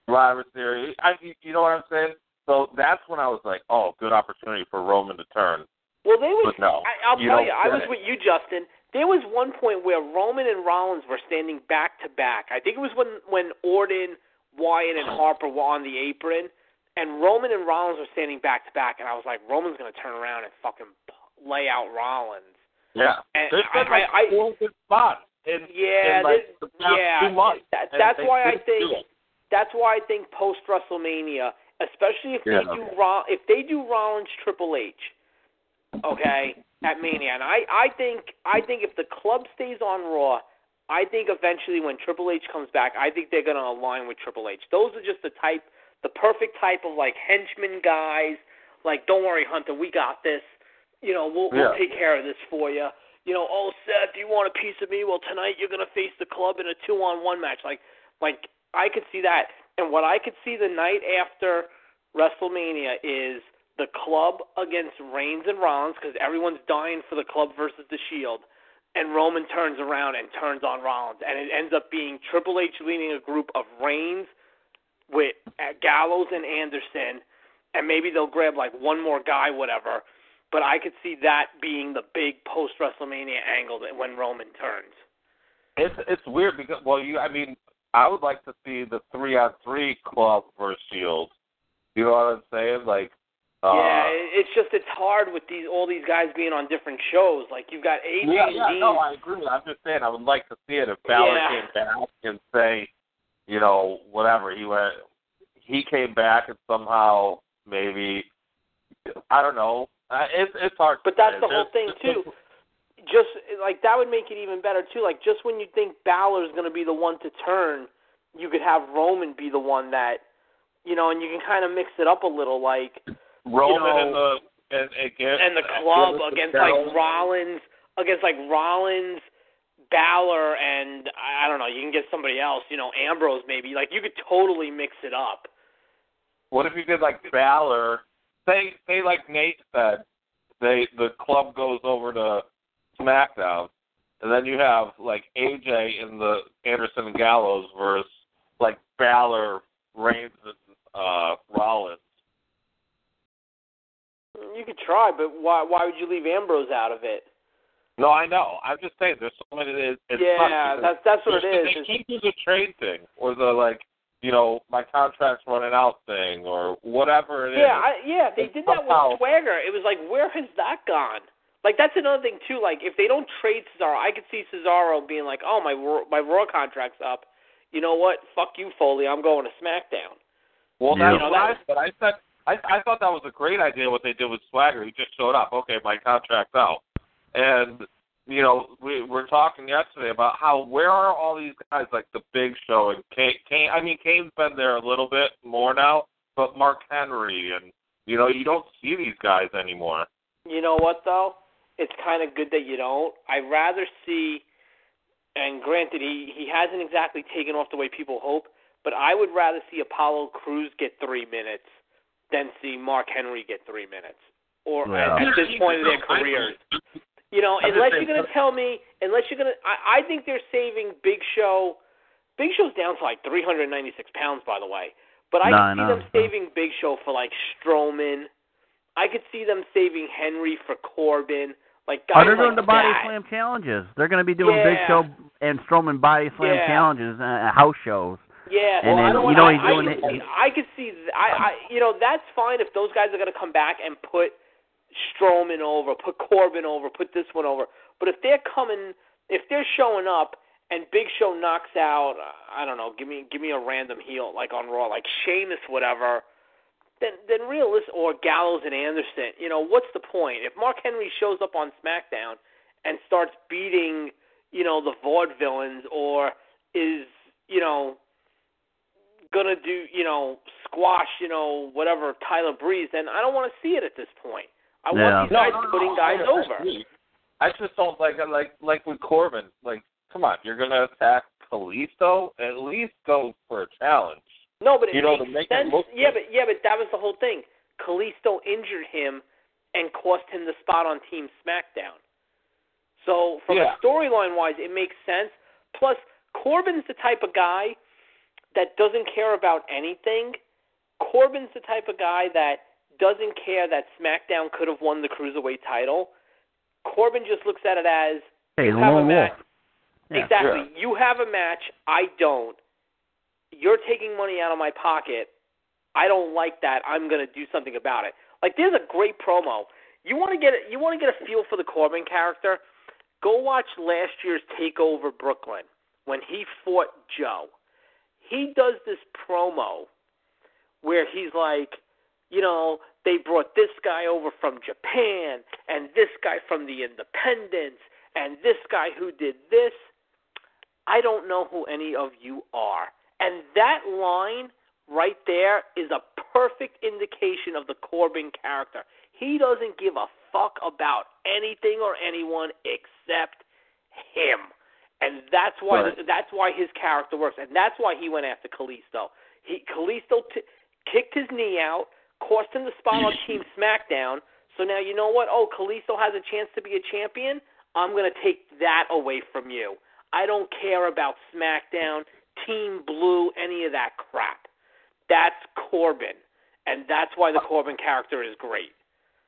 Survivor Series. I you know what I'm saying? So that's when I was like, oh, good opportunity for Roman to turn. Well, they was. But no, I, I'll you tell you, I was it. with you, Justin. There was one point where Roman and Rollins were standing back to back. I think it was when when Orton, Wyatt, and Harper were on the apron, and Roman and Rollins were standing back to back. And I was like, Roman's gonna turn around and fucking lay out Rollins. Yeah, And there's been I- like I- I- four good spots. In, Yeah, in like this- the past yeah, two months. that- that's why I think- That's why I think post WrestleMania, especially if Yeah. they do Ro- if they do Rollins Triple H, okay, at Mania, and I I think I think if the club stays on Raw, I think eventually when Triple H comes back, I think they're gonna align with Triple H. Those are just the type, the perfect type of like henchman guys. Like, don't worry, Hunter, we got this. You know, we'll we'll take care of this for you. You know, oh Seth, do you want a piece of me? Well, tonight you're gonna face the club in a two-on-one match. Like, like I could see that. And what I could see the night after WrestleMania is the club against Reigns and Rollins because everyone's dying for the club versus the Shield. And Roman turns around and turns on Rollins, and it ends up being Triple H leading a group of Reigns with Gallows and Anderson, and maybe they'll grab like one more guy, whatever. But I could see that being the big post WrestleMania angle that when Roman turns. It's it's weird because well, you I mean, I would like to see the three on three club versus Shield. You know what I'm saying? Like, uh, yeah, it- it's just it's hard with these all these guys being on different shows. Like you've got AJ yeah, yeah, no, I agree. I'm just saying I would like to see it if Balor Yeah. came back and say, you know, whatever he went, he came back and somehow maybe, I don't know. Uh, it's it's hard. But that's say. the whole There's- thing, too. just like that would make it even better too. Like just when you think Balor's going to be the one to turn, you could have Roman be the one that, you know, and you can kind of mix it up a little, like Roman know, and the and against and the club against against the like Rollins, against like Rollins, Balor, and I I don't know. You can get somebody else, you know, Ambrose maybe. Like you could totally mix it up. What if you did like Balor? Say say like Nate said, they the club goes over to SmackDown, and then you have like AJ in the Anderson and Gallows versus like Balor, Reigns, and uh, Rollins. You could try, but why? Why would you leave Ambrose out of it? No, I know. I'm just saying, there's so many. It, it yeah, that's that's what it is. They It's- keep do the trade thing, or the like, you know, my contract's running out thing, or whatever it is. Yeah, I, yeah, they It's did that with Swagger. It was like, where has that gone? Like that's another thing too. Like if they don't trade Cesaro, I could see Cesaro being like, oh my my Raw contract's up. You know what? Fuck you, Foley. I'm going to SmackDown. Well, Yeah. that's You know, what I that- said. I said I I thought that was a great idea what they did with Swagger. He just showed up. Okay, my contract's out, and you know we we're talking yesterday about how where are all these guys like the Big Show and Kane? Kane I mean, Kane's been there a little bit more now, but Mark Henry and you know you don't see these guys anymore. You know what though? It's kind of good that you don't. I'd rather see, and granted, he he hasn't exactly taken off the way people hope, but I would rather see Apollo Crews get three minutes than see Mark Henry get three minutes, or Yeah. at, at this point of their careers. You know, I'm unless saying- you're gonna tell me, unless you're gonna, I, I think they're saving Big Show. Big Show's down to like 396 pounds, by the way. But I No, could see know. them saving Big Show for like Strowman. I could see them saving Henry for Corbin. Like guys Oh, they're like doing the body that. slam challenges. They're going to be doing Big Show and Strowman body slam Yeah. challenges at house shows. Yeah, And well, I then, don't you know, I, he's doing could it- see, I could see. I, I, you know, that's fine if those guys are going to come back and put Strowman over, put Corbin over, put this one over. But if they're coming, if they're showing up and Big Show knocks out, I don't know, give me give me a random heel like on Raw, like Sheamus, whatever. Then, then realistic or Gallows and Anderson. You know, what's the point? If Mark Henry shows up on SmackDown and starts beating, you know, the vaudevillains, or is, you know, gonna do, you know, squash, you know, whatever Tyler Breeze, then I don't want to see it at this point. I Yeah. want these guys putting guys I, over. I, just don't like like like with Corbin. Like, come on, you're gonna attack Kalisto? At least go for a challenge. No, but it You know, makes to make it sense. look yeah, good. but yeah, but that was the whole thing. Kalisto injured him and cost him the spot on Team SmackDown. So from Yeah. a storyline wise, it makes sense. Plus, Corbin's the type of guy that doesn't care about anything. Corbin's the type of guy that doesn't care that SmackDown could have won the cruiserweight title. Corbin just looks at it as Hey, you have a match. Yeah. Exactly. You have a match. I don't. You're taking money out of my pocket. I don't like that. I'm going to do something about it. Like there's a great promo. You want to get a, you want to get a feel for the Corbin character? Go watch last year's Takeover Brooklyn when he fought Joe. He does this promo where he's like, you know, they brought this guy over from Japan and this guy from the Independents and this guy who did this. I don't know who any of you are. And that line right there is a perfect indication of the Corbin character. He doesn't give a fuck about anything or anyone except him. And that's why Right. that's why his character works, and that's why he went after Kalisto. He Kalisto t- kicked his knee out, cost him the spot on Team SmackDown. So now you know what? Oh, Kalisto has a chance to be a champion. I'm going to take that away from you. I don't care about SmackDown, Team Blue, any of that crap. That's Corbin, and that's why the Corbin character is great.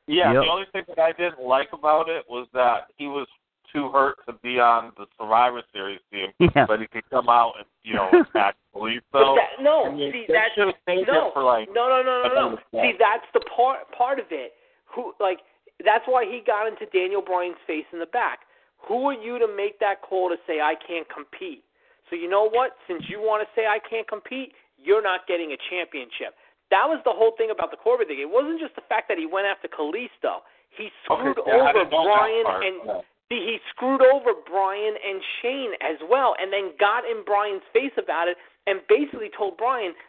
Yeah, Yep. the only thing that I didn't like about it was that he was too hurt to be on the Survivor Series team, Yeah. but he could come out and you know attack Kalisto. But that, no, I mean, see that's should have saved no, for like no, no, no, no, no. See, that's the part part of it. Who like that's why he got into Daniel Bryan's face in the back. Who are you to make that call to say I can't compete? So you know what? Since you want to say I can't compete, you're not getting a championship. That was the whole thing about the Corbin thing. It wasn't just the fact that he went after Kalisto. He screwed okay, yeah, over didn't know that Bryan and Yeah. He screwed over Bryan and Shane as well, and then got in Bryan's face about it, and basically told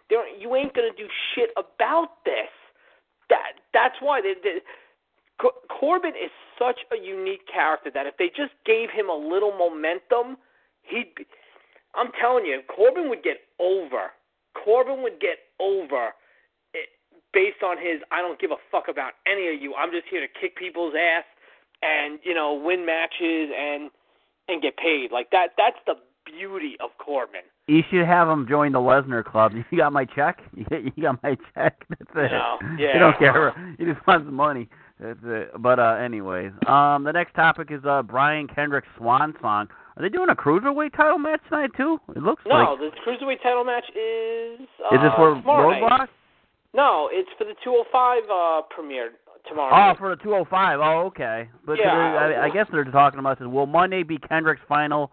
"There, you ain't gonna do shit about this." That that's why they, they, Corbin is such a unique character that if they just gave him a little momentum, he'd. Be, I'm telling you, Corbin would get over. Corbin would get over based on his I don't give a fuck about any of you. I'm just here to kick people's ass and you know win matches and and get paid. Like that. That's the beauty of Corbin. You should have him join the Lesnar Club. You got my check. You got my check. That's it. No, yeah. He don't care. He just wants money. That's it. But uh anyways, um, the next topic is uh Brian Kendrick's Swan Song. Are they doing a cruiserweight title match tonight too? It looks no, like. No, the cruiserweight title match is. Uh, Is this for. Roadblock? No, it's for the 205 uh, premiere tomorrow. Oh, for the 205. Oh, okay. But Yeah, I, I guess they're talking about this. Will Monday be Kendrick's final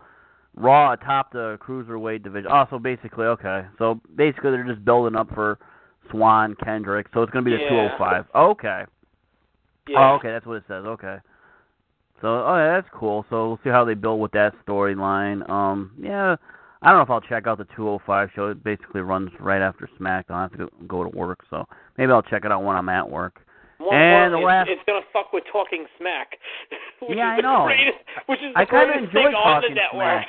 Raw atop the cruiserweight division? Oh, so basically, okay. So basically, they're just building up for Swan Kendrick. So it's going to be the Yeah. 205. Okay. yeah. Oh, okay. That's what it says. Okay. So, oh, yeah, that's cool. So we'll see how they build with that storyline. Um, yeah. I don't know if I'll check out the 205 show. It basically runs right after SmackDown. I have to go to work, so maybe I'll check it out when I'm at work. More and the importantly, last- it's, it's gonna fuck with Talking Smack. which Yeah, is I know. The greatest, which is I the kinda greatest enjoy thing on the Talking network. Smack.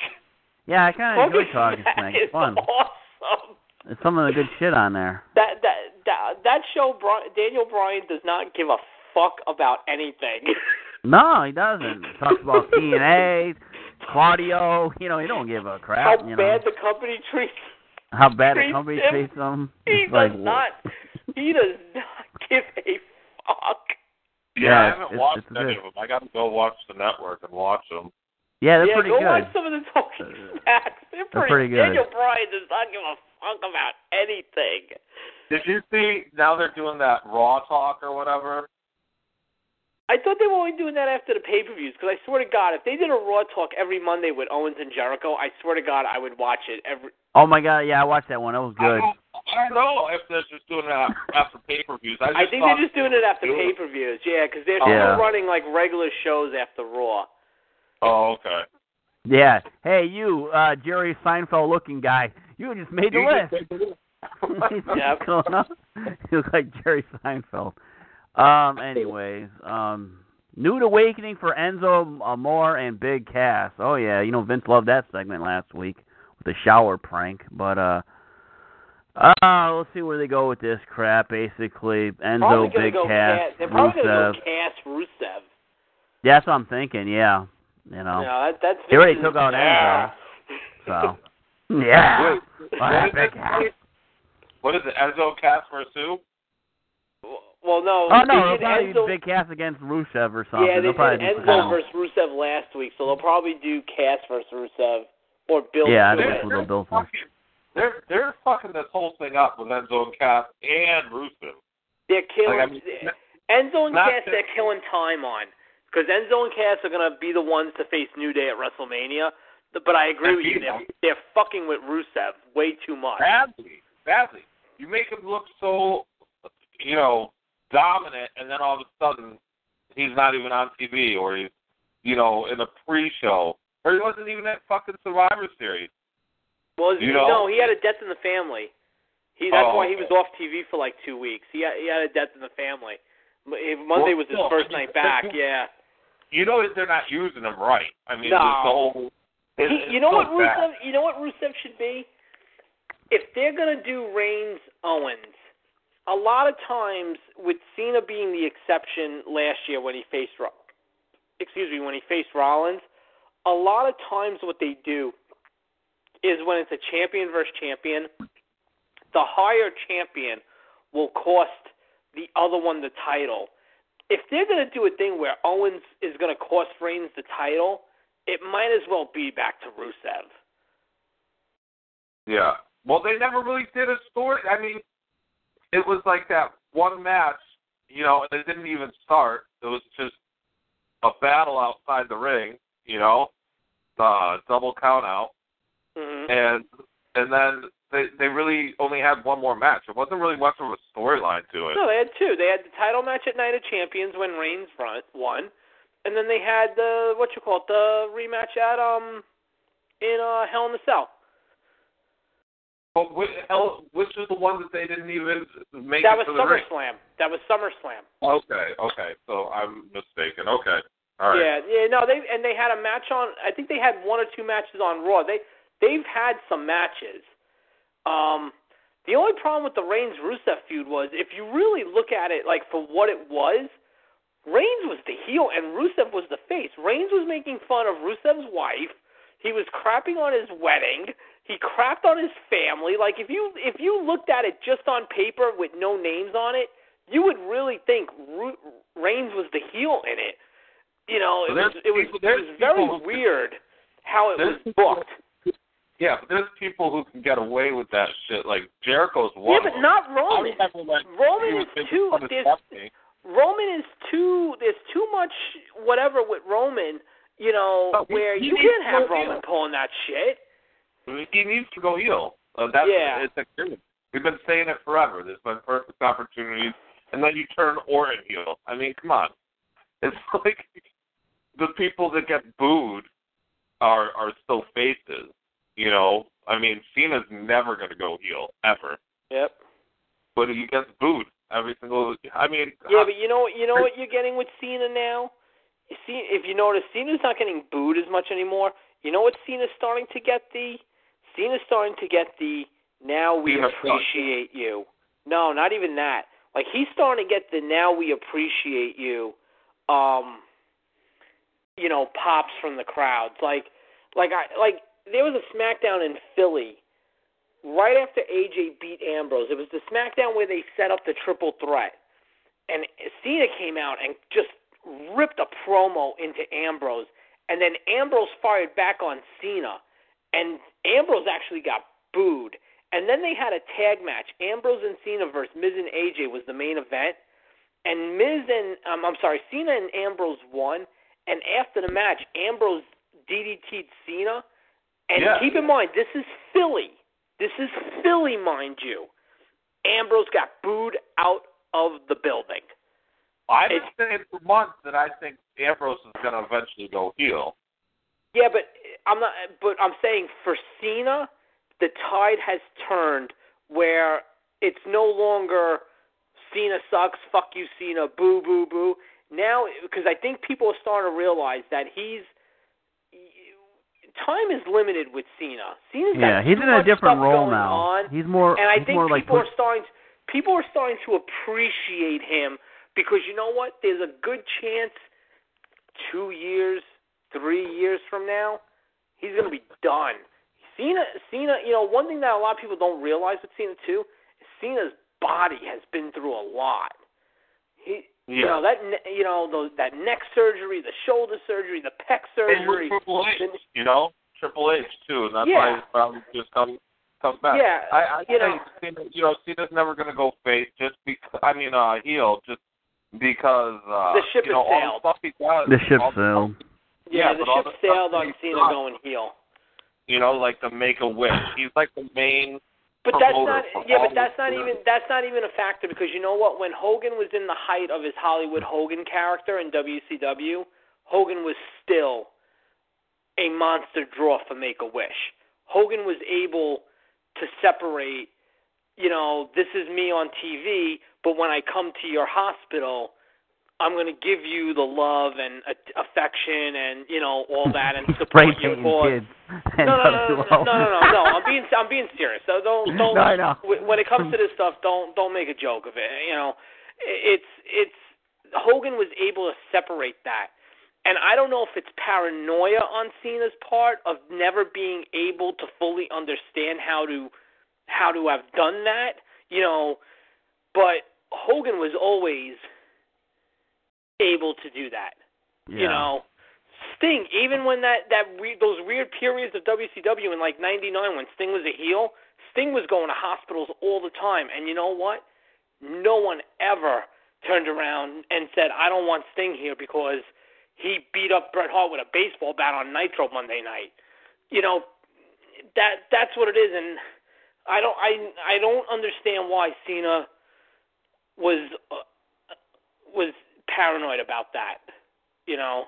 Yeah, I kind of enjoy Talking Smack. It's fun. awesome. There's some of the good shit on there. That that that that show, Daniel Bryan does not give a fuck about anything. No, he doesn't. Talks about TNA, Claudio. You know, he don't give a crap. How you know bad the company treats. how bad the company him. treats him. He It's like, does not. He does not give a fuck. Yeah, Yeah, I haven't it's- watched it's any good. of them. I got to go watch the network and watch them. Yeah, they're yeah, pretty go good. watch some of the Talking Uh, Smacks. They're they're pretty, pretty good. Daniel Bryan does not give a fuck about anything. Did you see? Now they're doing that Raw talk or whatever. I thought they were only doing that after the pay per views because I swear to God, if they did a Raw talk every Monday with Owens and Jericho, I swear to God, I would watch it every. Oh my god, yeah, I watched that one. That was good. don't, I don't know if they're just doing it after pay per views. I, I think they're just doing it after pay per views, yeah, because they're Yeah. still running like regular shows after Raw. Oh, okay. Yeah. Hey, you, uh, Jerry Seinfeld looking guy. You just made the You list. just- Yep. Going on? You look like Jerry Seinfeld. Um. Anyways, um, nude awakening for Enzo Amore and Big Cass. Oh yeah, you know Vince loved that segment last week with the shower prank. But uh, uh, let's see where they go with this crap. Basically, Enzo, Probably gonna Big go Cass, Cass. They're probably Rusev. gonna go Cass Rusev. Yeah, that's what I'm thinking. Yeah, you know. No, that, that's They already took out yeah. So. Yeah. Wait, What what is it? Cass? What is it? Enzo Cass versus who? Well, no. Oh no, they it'll probably Enzo, be Big Cass against Rusev or something. Yeah, they They'll did Enzo versus Rusev last week, so they'll probably do Cass versus Rusev or Bill. Yeah, I to think it. that's they'll build for. They're they're fucking this whole thing up with Enzo and Cass and Rusev. They're killing Like, I mean, Enzo and Cass. They're killing time on because Enzo and Cass are gonna be the ones to face New Day at WrestleMania. But I agree with you. They're, they're fucking with Rusev way too much. Badly, badly. You make him look so, you know, dominant, and then all of a sudden he's not even on TV, or he's, you know, in a pre-show, or he wasn't even at fucking Survivor Series. Well, You know? no, he had a death in the family. He that's Oh, why he was off TV for like two weeks. He had, he had a death in the family. Eh, Monday Well, was his still, first night back. Yeah. You know that they're not using him right. I mean, No. the whole. It, He, you know what bad. Rusev? You know what Rusev should be? If they're gonna do Reigns Owens, a lot of times with Cena being the exception last year when he faced excuse me when he faced Rollins, a lot of times what they do is when it's a champion versus champion, the higher champion will cost the other one the title. If they're going to do a thing where Owens is going to cost Reigns the title, it might as well be back to Rusev. Yeah. Well, they never really did a story. I mean, it was like that one match, you know, and it didn't even start. It was just a battle outside the ring, you know, uh, double count out, Mm-hmm. and and then they they really only had one more match. It wasn't really much of a storyline to it. No, they had two. They had the title match at Night of Champions when Reigns front won, and then they had the what you call it the rematch at um in uh Hell in the Cell. But which, hell, which was the one that they didn't even make That it was to the ring? SummerSlam. That was SummerSlam. Okay, okay. So I'm mistaken. Okay. All right. Yeah, yeah, no, they and they had a match on. I think they had one or two matches on Raw. They they've had some matches. Um, the only problem with the Reigns Rusev feud was if you really look at it like for what it was, Reigns was the heel and Rusev was the face. Reigns was making fun of Rusev's wife. He was crapping on his wedding. He crapped on his family. Like if you if you looked at it just on paper with no names on it, you would really think Ru- Reigns was the heel in it. You know, it was it was it was very people weird how it was people- booked. Yeah, but there's people who can get away with that shit. Like Jericho's one. Yeah, but not Roman. Roman is too. There's, Roman is too. There's too much whatever with Roman. You know, No, he- where he you can't have Roman heel. pulling that shit. He needs to go heel. Uh, that's Yeah. it's a We've been saying it forever. There's been perfect opportunities, and then you turn Orton heel. I mean, come on. It's like the people that get booed are are still faces. You know, I mean, Cena's never going to go heel ever, Yep. but he gets booed every single. I mean, Yeah, but you know what? You know what you're getting with Cena now. See, if you notice, Cena's not getting booed as much anymore. You know what Cena's starting to get the? Cena's starting to get the. Now we Cena sucks. appreciate you. No, not even that. Like he's starting to get the now we appreciate you. Um. You know, pops from the crowds. Like, like I like there was a SmackDown in Philly right after AJ beat Ambrose. It was the SmackDown where they set up the triple threat and Cena came out and just ripped a promo into Ambrose, and then Ambrose fired back on Cena, and Ambrose actually got booed. And then they had a tag match, Ambrose and Cena versus Miz and AJ was the main event, and Miz and um, I'm sorry, Cena and Ambrose won. And after the match, Ambrose DDT'd Cena. And Yeah. keep in mind, this is Philly. This is Philly, mind you. Ambrose got booed out of the building. I've been saying for months that I think Ambrose is going to eventually go heel. Yeah, but I'm not. But I'm saying for Cena, the tide has turned where it's no longer Cena sucks, fuck you, Cena, boo, boo, boo. Now, because I think people are starting to realize that he's time is limited with Cena. Cena's got Yeah, he's in a different role now. on. He's more. and I think more like people put- are starting people are starting to appreciate him because you know what? There's a good chance two years, three years from now, he's going to be done. Cena, Cena, you know, one thing that a lot of people don't realize with Cena too, is Cena's body has been through a lot. He, you know, that ne- you know, those, that neck surgery, the shoulder surgery, the pec And surgery. Triple H, then- you know, Triple H too, and that's Yeah. why he's probably just come come back. Yeah, I, I you think Cena, you know, Cena's never going to go face just because. I mean, uh, heel just because. Uh, The ship you know, has all sailed. the stuff he does. The ship all the sailed. stuff- Yeah, yeah, the ship the stuff sailed that on he Cena does, going heel. You know, like the Make a Wish. He's like the main. But that's not yeah, but that's not even that's not even a factor because you know what? When Hogan was in the height of his Hollywood Hogan character in WCW, Hogan was still a monster draw for Make a Wish. Hogan was able to separate, you know, this is me on TV, but when I come to your hospital, I'm going to give you the love and a- affection and you know all that and support your cause. No, no, no, no, no, no, no, no. I'm being, I'm being serious. So don't, don't. No, I know. When it comes to this stuff, don't, don't make a joke of it. You know, it's, it's. Hogan was able to separate that, and I don't know if it's paranoia on Cena's part of never being able to fully understand how to, how to have done that. You know, but Hogan was always able to do that. Yeah. You know, Sting, even when that that we, those weird periods of WCW in like '99 when Sting was a heel, Sting was going to hospitals all the time, and you know what? No one ever turned around and said, "I don't want Sting here because he beat up Bret Hart with a baseball bat on Nitro Monday night." You know, that that's what it is, and I don't I I don't understand why Cena was uh, was paranoid about that. You know,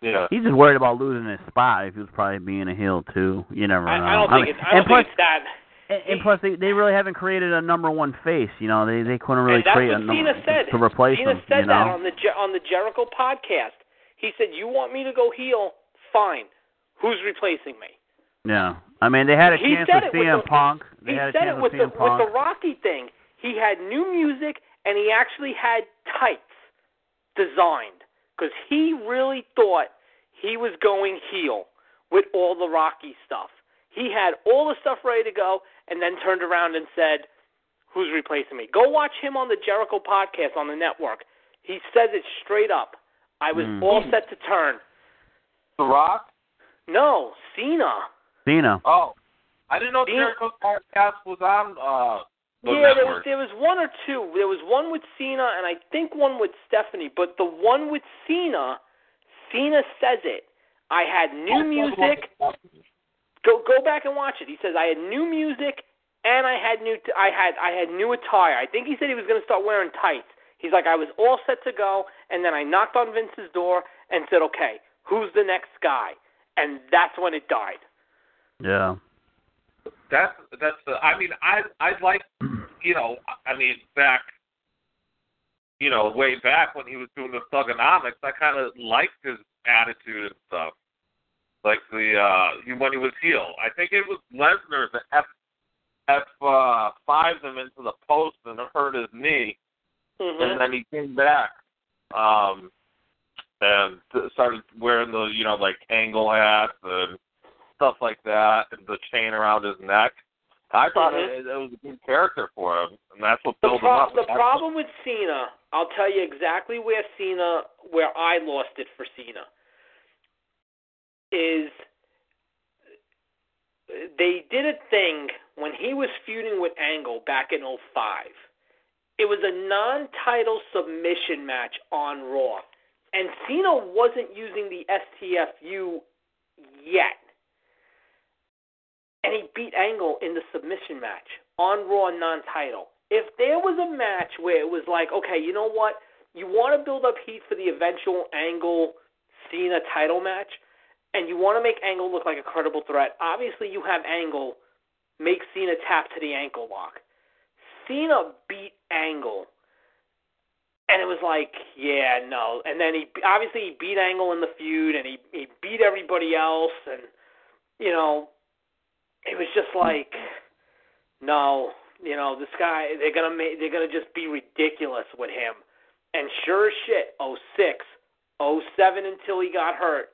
Yeah. He's just worried about losing his spot. If he was probably being a heel too. You never know. I, I don't think mean, it's. I don't and plus, think it's that. and, and plus, they they really haven't created a number one face. You know, they they couldn't really create what a number Cena said. to replace Cena him. said you know? that on the Je- on the Jericho podcast. He said, "You want me to go heel? Fine. Who's replacing me?" Yeah, I mean they had a He chance said with it with CM the- Punk. They he had a said chance it with with the Punk. with the Rocky thing. He had new music and he actually had tights designed because he really thought he was going heel with all the Rocky stuff. He had all the stuff ready to go and then turned around and said, "Who's replacing me?" Go watch him on the Jericho podcast on the network. He says it straight up. I was Mm. all set to turn. The Rock. No, Cena. Cena. Oh, I didn't know Cena- Jericho's podcast was on uh the yeah, there was there was one or two. There was one with Cena and I think one with Stephanie. But the one with Cena, Cena says it. I had new music. Go go back and watch it. He says I had new music and I had new I had I had new attire. I think he said he was going to start wearing tights. He's like I was all set to go and then I knocked on Vince's door and said, "Okay, who's the next guy?" And that's when it died. Yeah. That's that's the. I mean, I I like you know. I mean, back. You know, way back when he was doing the thuganomics, I kind of liked his attitude and stuff. Like the uh he, when he was heel, I think it was Lesnar that f f uh, five him into the post and hurt his knee, Mm-hmm. and then he came back. Um, and started wearing the you know like angle hats and stuff like that, the chain around his neck. I thought Mhm. it, it was a good character for him, and that's what built pro- him up. the That's- problem with Cena, I'll tell you exactly where Cena, where I lost it for Cena, is they did a thing when he was feuding with Angle back in '05. It was a non-title submission match on Raw, and Cena wasn't using the STFU yet, and he beat Angle in the submission match on Raw non-title. If there was a match where it was like, okay, you know what, you want to build up heat for the eventual Angle Cena title match, and you want to make Angle look like a credible threat. Obviously, you have Angle make Cena tap to the ankle lock. Cena beat Angle, and it was like, yeah, no. And then he obviously he beat Angle in the feud, and he he beat everybody else, and you know, it was just like, no, you know, this guy they're gonna make they're gonna just be ridiculous with him. And sure as shit, oh six, oh seven until he got hurt.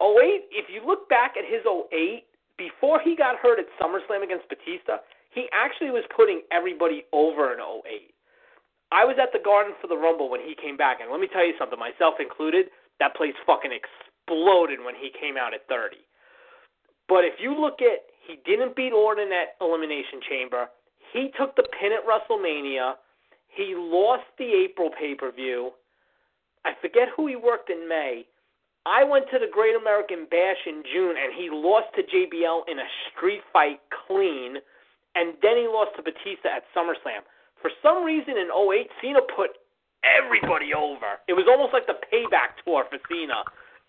Oh eight, if you look back at his oh eight, before he got hurt at SummerSlam against Batista, he actually was putting everybody over in 08. I was at the Garden for the Rumble when he came back, and let me tell you something, myself included, that place fucking exploded when he came out at 30. But if you look at, he didn't beat Orton at Elimination Chamber. He took the pin at WrestleMania. He lost the April pay per view. I forget who he worked in May. I went to the Great American Bash in June, and he lost to JBL in a street fight clean, and then he lost to Batista at SummerSlam. For some reason in 08, Cena put everybody over. It was almost like the payback tour for Cena.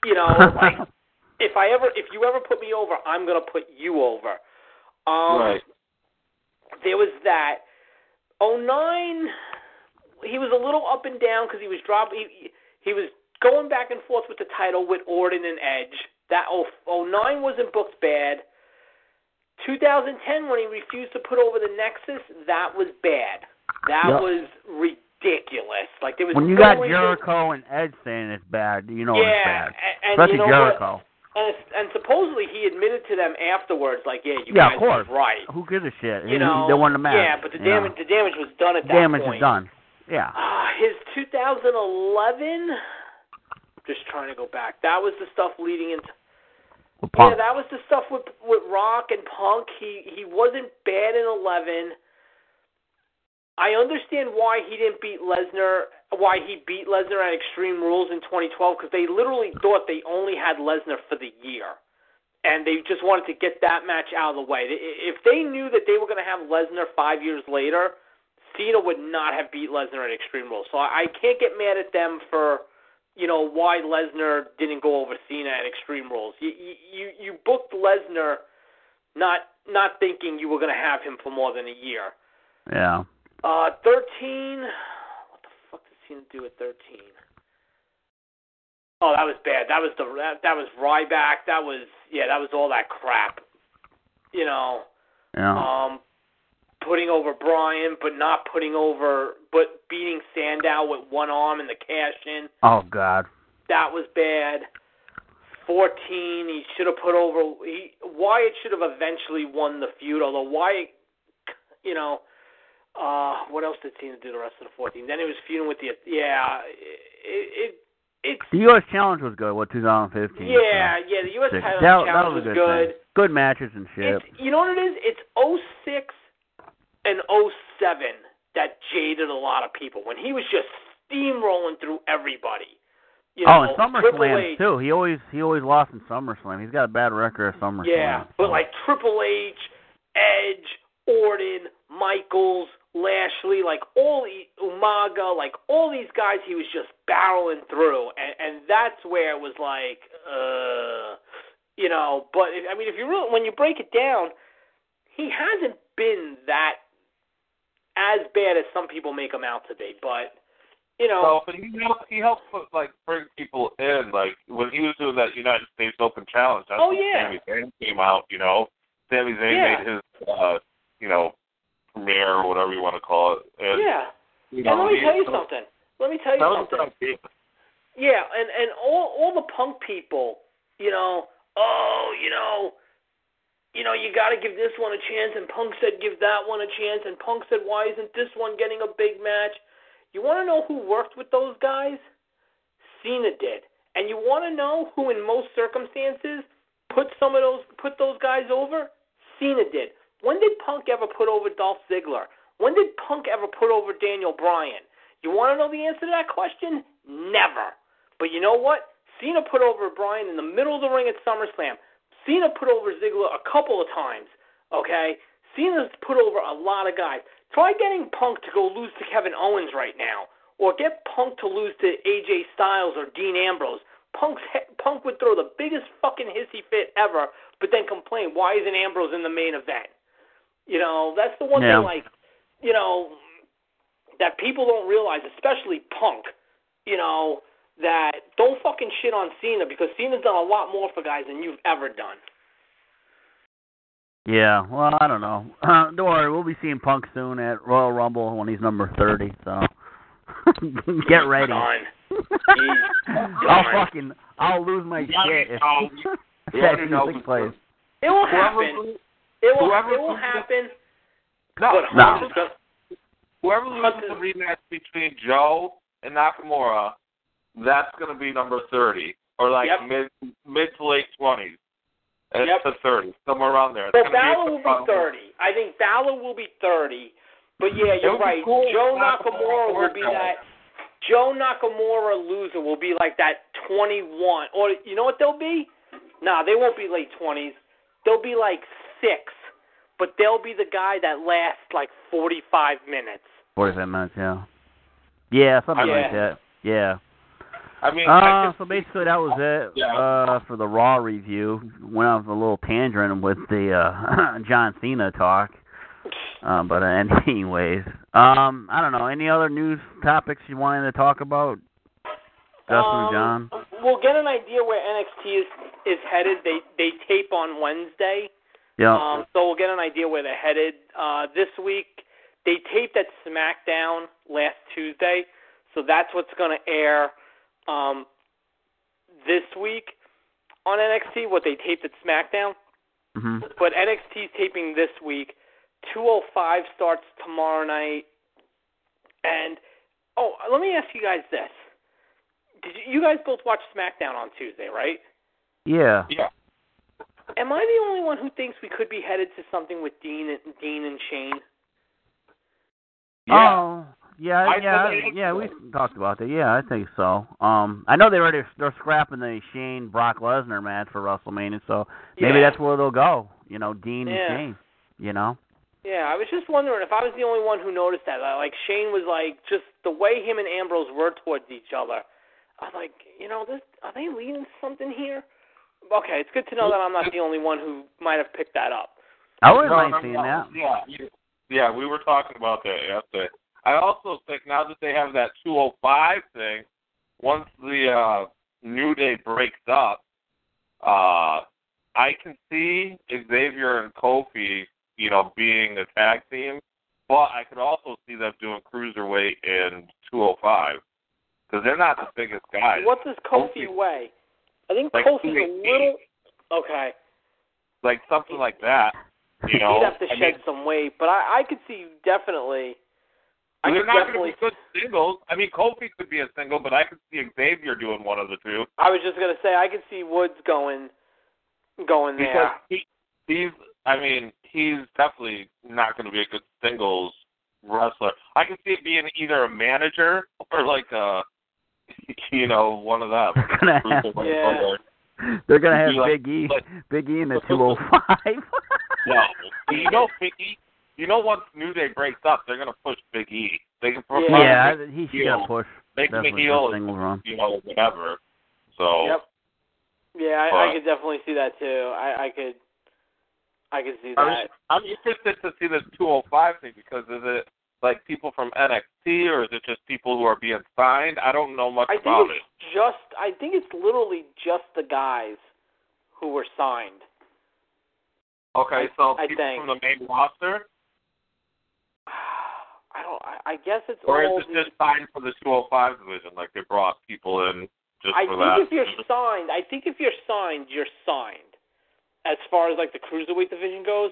You know, like if I ever, if you ever put me over, I'm gonna put you over. Um, right. there was that. 09, he was a little up and down because he was dropping. He, he was going back and forth with the title with Orton and Edge. That 09 wasn't booked bad. 2010, when he refused to put over the Nexus, that was bad. That Yep. was ridiculous. Like there was When you got reason- Jericho and Edge saying it's bad, you know yeah, it's bad. a- and, Especially you know what? And, and supposedly he admitted to them afterwards, like, yeah, you Yeah, guys of course. was right. Who gives a shit? You know, they won the match. yeah, but the you know. damage, the damage was done at that point. The damage point. is done. Yeah. Uh, his 2011. Just trying to go back. That was the stuff leading into. Punk. Yeah, that was the stuff with with Rock and Punk. He he wasn't bad in 11. I understand why he didn't beat Lesnar. Why he beat Lesnar at Extreme Rules in 2012 because they literally thought they only had Lesnar for the year, and they just wanted to get that match out of the way. If they knew that they were going to have Lesnar five years later, Cena would not have beat Lesnar at Extreme Rules. So I can't get mad at them for you know why Lesnar didn't go over Cena at Extreme Rules. You you you booked Lesnar not not thinking you were going to have him for more than a year. Yeah. Uh, thirteen. What the fuck did Cena do at thirteen? Oh, that was bad. That was the that, that was Ryback. That was yeah. That was all that crap. You know. Yeah. Um, putting over Bryan, but not putting over, but beating Sandow with one arm in the cash in. oh God. That was bad. Fourteen, he should have put over. He Wyatt should have eventually won the feud. Although Wyatt, you know, uh, what else did Cena do the rest of the fourteen? Then he was feuding with the yeah. It it it's The U.S. Challenge was good. What 2015? yeah yeah. The U.S. title that, that challenge was was good. good. Thing. Good matches and shit. It's you know what it is? It's 06 and 07 that jaded a lot of people when he was just steamrolling through everybody. You oh, know, and Triple SummerSlam too. He always he always lost in SummerSlam. He's got a bad record at SummerSlam. Yeah, but like Triple H, Edge, Orton, Michaels, Lashley, like all the Umaga, like all these guys, he was just barreling through, and and that's where it was like, uh, you know. But if, I mean, if you really, when you break it down, he hasn't been that as bad as some people make him out to be. But you know, Well, but he helped, he helped put, like bring people in. Like when he was doing that United States Open Challenge, that's Oh, when yeah. Sami Zayn came out. You know, Sami Zayn Yeah. made his, uh, you know, premiere or whatever you want to call it. And, yeah. You And let me tell you something. Let me tell you That was a something. Yeah, and and all all the punk people, you know, oh, you know, you know, you got to give this one a chance, and Punk said give that one a chance, and Punk said why isn't this one getting a big match? You want to know who worked with those guys? Cena did, and you want to know who, in most circumstances, put some of those put those guys over? Cena did. When did Punk ever put over Dolph Ziggler? When did Punk ever put over Daniel Bryan? You want to know the answer to that question? Never. But you know what? Cena put over Bryan in the middle of the ring at SummerSlam. Cena put over Ziggler a couple of times. Okay? Cena's put over a lot of guys. Try getting Punk to go lose to Kevin Owens right now, or get Punk to lose to AJ Styles or Dean Ambrose. Punk's Punk would throw the biggest fucking hissy fit ever, but then complain why isn't Ambrose in the main event? You know, that's the one Yeah. thing like, you know, that people don't realize, especially Punk. You know that don't fucking shit on Cena because Cena's done a lot more for guys than you've ever done. Yeah, well, I don't know. Uh, don't worry, we'll be seeing Punk soon at Royal Rumble when he's number thirty. So get ready. Done. I'll fucking I'll lose my You already shit if know. You that already know music. It will Whoever happen. It will. whoever It will happen. No, No. Gonna- whoever loses the rematch between Joe and Nakamura, that's going to be number thirty or like Yep. mid mid to late twenties. It's Yep. to thirty, somewhere around there. It's So gonna be at Balor will be thirty. I think Balor will be thirty. But yeah, you're right. cool Joe Nakamura Nakamura will be that. Joe Nakamura loser will be like that twenty-one, or you know what they'll be? Nah, they won't be late twenties. They'll be like six, but they'll be the guy that lasts like forty-five minutes. Forty-five minutes, yeah. Yeah, something Yeah. like that. Yeah. I mean, Uh, could so basically that was it Yeah. uh, for the Raw review. Went off a little tangent with the uh, John Cena talk. Um, but uh, anyways, um, I don't know. Any other news topics you wanted to talk about, Justin Um, John? We'll get an idea where NXT is is headed. They they tape on Wednesday. Yeah. Um, so we'll get an idea where they're headed. Uh, this week, they taped at SmackDown last Tuesday, so that's what's going to air um, this week on NXT. What they taped at SmackDown, hmm but NXT's taping this week. 205 starts tomorrow night, and oh, let me ask you guys this: Did you, you guys both watch SmackDown on Tuesday, right? Yeah. yeah. Am I the only one who thinks we could be headed to something with Dean and Dean and Shane? Yeah. Oh, yeah, I yeah, think- yeah. We talked about that. Yeah, I think so. Um, I know they already they're scrapping the Shane Brock Lesnar match for WrestleMania, so maybe Yeah. that's where they'll go. You know, Dean and Shane. You know. Yeah, I was just wondering if I was the only one who noticed that. Like Shane was like just the way him and Ambrose were towards each other. I was like, you know, this are they leading something here? Okay, it's good to know that I'm not the only one who might have picked that up. I wouldn't No, mind seeing no. that. Yeah, you- yeah, we were talking about that yesterday. I also think now that they have that 205 thing, once the uh, New Day breaks up, uh, I can see Xavier and Kofi, you know, being a tag team, but I could also see them doing cruiserweight and 205 because they're not the biggest guys. What does Kofi Kofi- weigh? I think Like Kofi's a 218. little okay. Like something like that. You know, He'd have to I shed mean, some weight, but I, I could see definitely. I they're not going to be good singles. I mean, Kofi could be a single, but I could see Xavier doing one of the two I was just gonna say I could see Woods going, going because there. he, he's. I mean, he's definitely not going to be a good singles wrestler. I can see it being either a manager or like a, you know, one of them. Gonna have- Yeah. They're gonna have Be like- Big E, like- Big E in the 205. No, you know, Big E. You know, once New Day breaks up, they're going to push Big E. They can push yeah, him, he should heel. get a push. Make him a Definitely heel, for you know, whatever. So. Yep. Yeah, I, I could definitely see that too. I, I could. I could see I'm, that. I'm interested to see this 205 thing because is it like people from NXT or is it just people who are being signed? I don't know much I think about it's it. just. I think it's literally just the guys who were signed. Okay, I- so I people think- from the main roster, I don't. I, I guess it's or is it just signed for the 205 division? Like they brought people in just I for think if you're signed, I think if you're signed, you're signed. As far as like the cruiserweight division goes,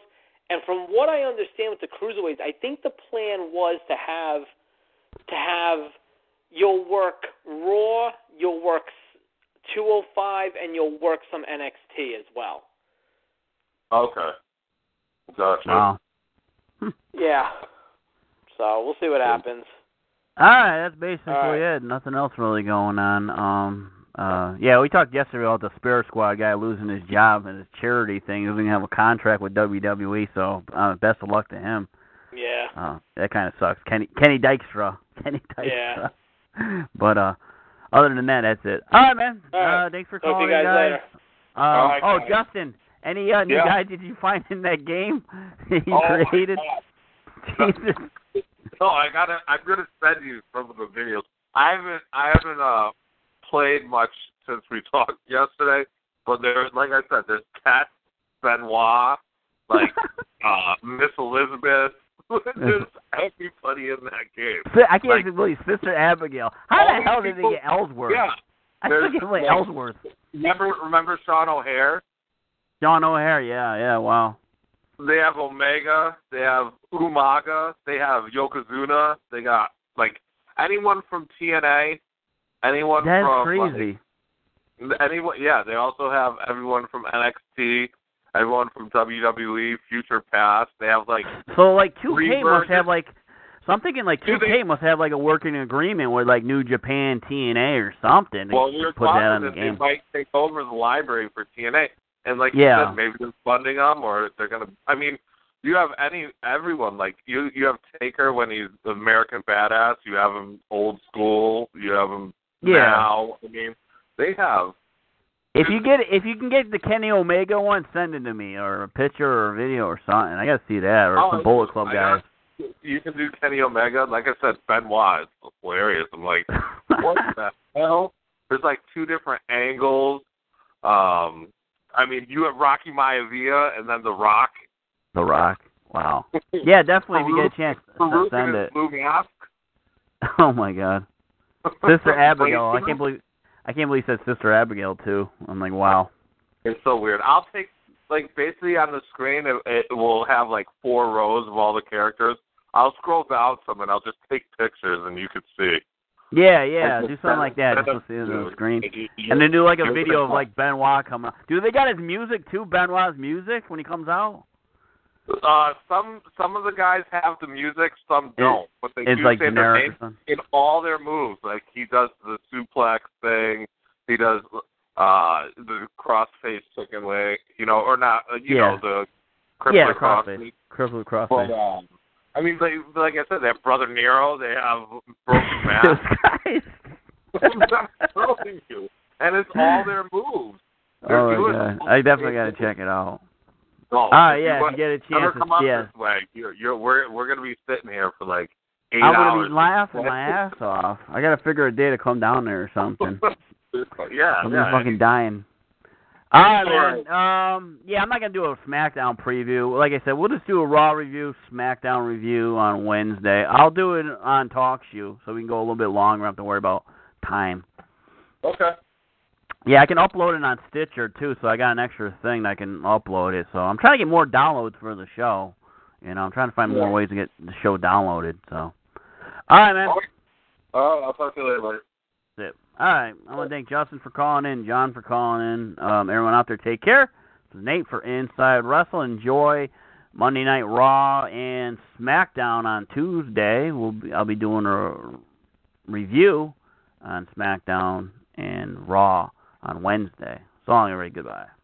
and from what I understand with the cruiserweights, I think the plan was to have to have you'll work Raw, you'll work 205, and you'll work some NXT as well. okay, gotcha. Wow. Yeah. So we'll see what happens. All right, that's basically All right. it. Nothing else really going on. Um, uh, yeah, we talked yesterday about the Spirit Squad guy losing his job and his charity thing. He doesn't even have a contract with WWE, so uh, best of luck to him. Yeah. Uh, that kind of sucks. Kenny Kenny Dykstra. Kenny Dykstra. Yeah. but uh, other than that, that's it. All right, man. All right. Uh, thanks for Talk to calling, you guys in, later. Uh, All right, oh, guys. Justin, any uh, new Yeah. guys did you find in that game you oh created? God. Jesus. No, I gotta. I'm gonna send you some of the videos. I haven't. I haven't uh played much since we talked yesterday. But there's, like I said, there's Kat Benoit, like uh Miss Elizabeth. there's everybody in that game. I can't Like- even believe Sister Abigail. How the hell did people- they get Ellsworth? Yeah. I still can't believe Ellsworth. Remember, remember Sean O'Haire? Sean O'Haire, yeah, yeah, wow. They have Omega. They have Umaga. They have Yokozuna. They got like anyone from TNA. Anyone That's from like, crazy. Anyone, yeah. They also have everyone from NXT, everyone from WWE, Future Past. They have like So like 2K must have like so I'm thinking like 2K they- must have like a working agreement with like New Japan, TNA, or something. well, we were put that talking on the game. they might take over the library for TNA, and like Yeah. you said, maybe they're funding them or they're gonna. I mean, you have any everyone like you. You have Taker when he's American Badass. You have him old school. You have him Yeah. now. I mean, they have. If you get if you can get the Kenny Omega one, send it to me or a picture or a video or something. I gotta see that or Oh, some Bullet Club I guys. You can do Kenny Omega. Like I said, Benoit is hilarious. I'm like, what the hell? There's like two different angles. Um, I mean, you have Rocky Maivia and then The Rock. the Rock. Wow. Yeah, definitely. If you get a chance, send it. his blue mask. Oh my God. Sister Abigail. I can't believe I can't believe said Sister Abigail too. I'm like, wow. It's so weird. I'll take like basically on the screen it, it will have like four rows of all the characters. I'll scroll down some and I'll just take pictures and you could see. Yeah, yeah. Do something like that. Just see it on the screen. And then do like a video of like Benoit coming. out. Do they got his music too? Benoit's music when he comes out. Uh, some some of the guys have the music, some don't. But they It's do like say their name in all their moves. Like he does the suplex thing, he does uh the crossface chicken leg, you know, or not, uh, you Yeah. know, the crippler Yeah, cross. crossface. Crippled But crossface. um, I mean, like, like I said, they have Brother Nero. They have Broken guys. I'm not kidding you. And it's all their moves. They're Oh my god, I definitely got to check it out. Oh, Ah, if yeah, you if you get a chance, come up yeah. this way, you're, you're, we're we're gonna be sitting here for like 8 I'm gonna be laughing my ass off. I gotta figure a day to come down there or something. yeah, I'm yeah. fucking dying. All right, man. Um, yeah, I'm not gonna do a SmackDown preview. Like I said, we'll just do a Raw review, SmackDown review on Wednesday. I'll do it on Talk Show, so we can go a little bit longer. I don't have to worry about time. Okay. Yeah, I can upload it on Stitcher too, so I got an extra thing that I can upload it. So I'm trying to get more downloads for the show. You know, I'm trying to find more ways to get the show downloaded. So, all right, man. Oh, I'll talk to you later. That's it. All right. I want to thank Justin for calling in, John for calling in. Um, everyone out there, take care. This is Nate for Inside Wrestle. Enjoy Monday Night Raw and SmackDown on Tuesday. We'll be, I'll be doing a review on SmackDown and Raw on Wednesday. So long, everybody. Goodbye.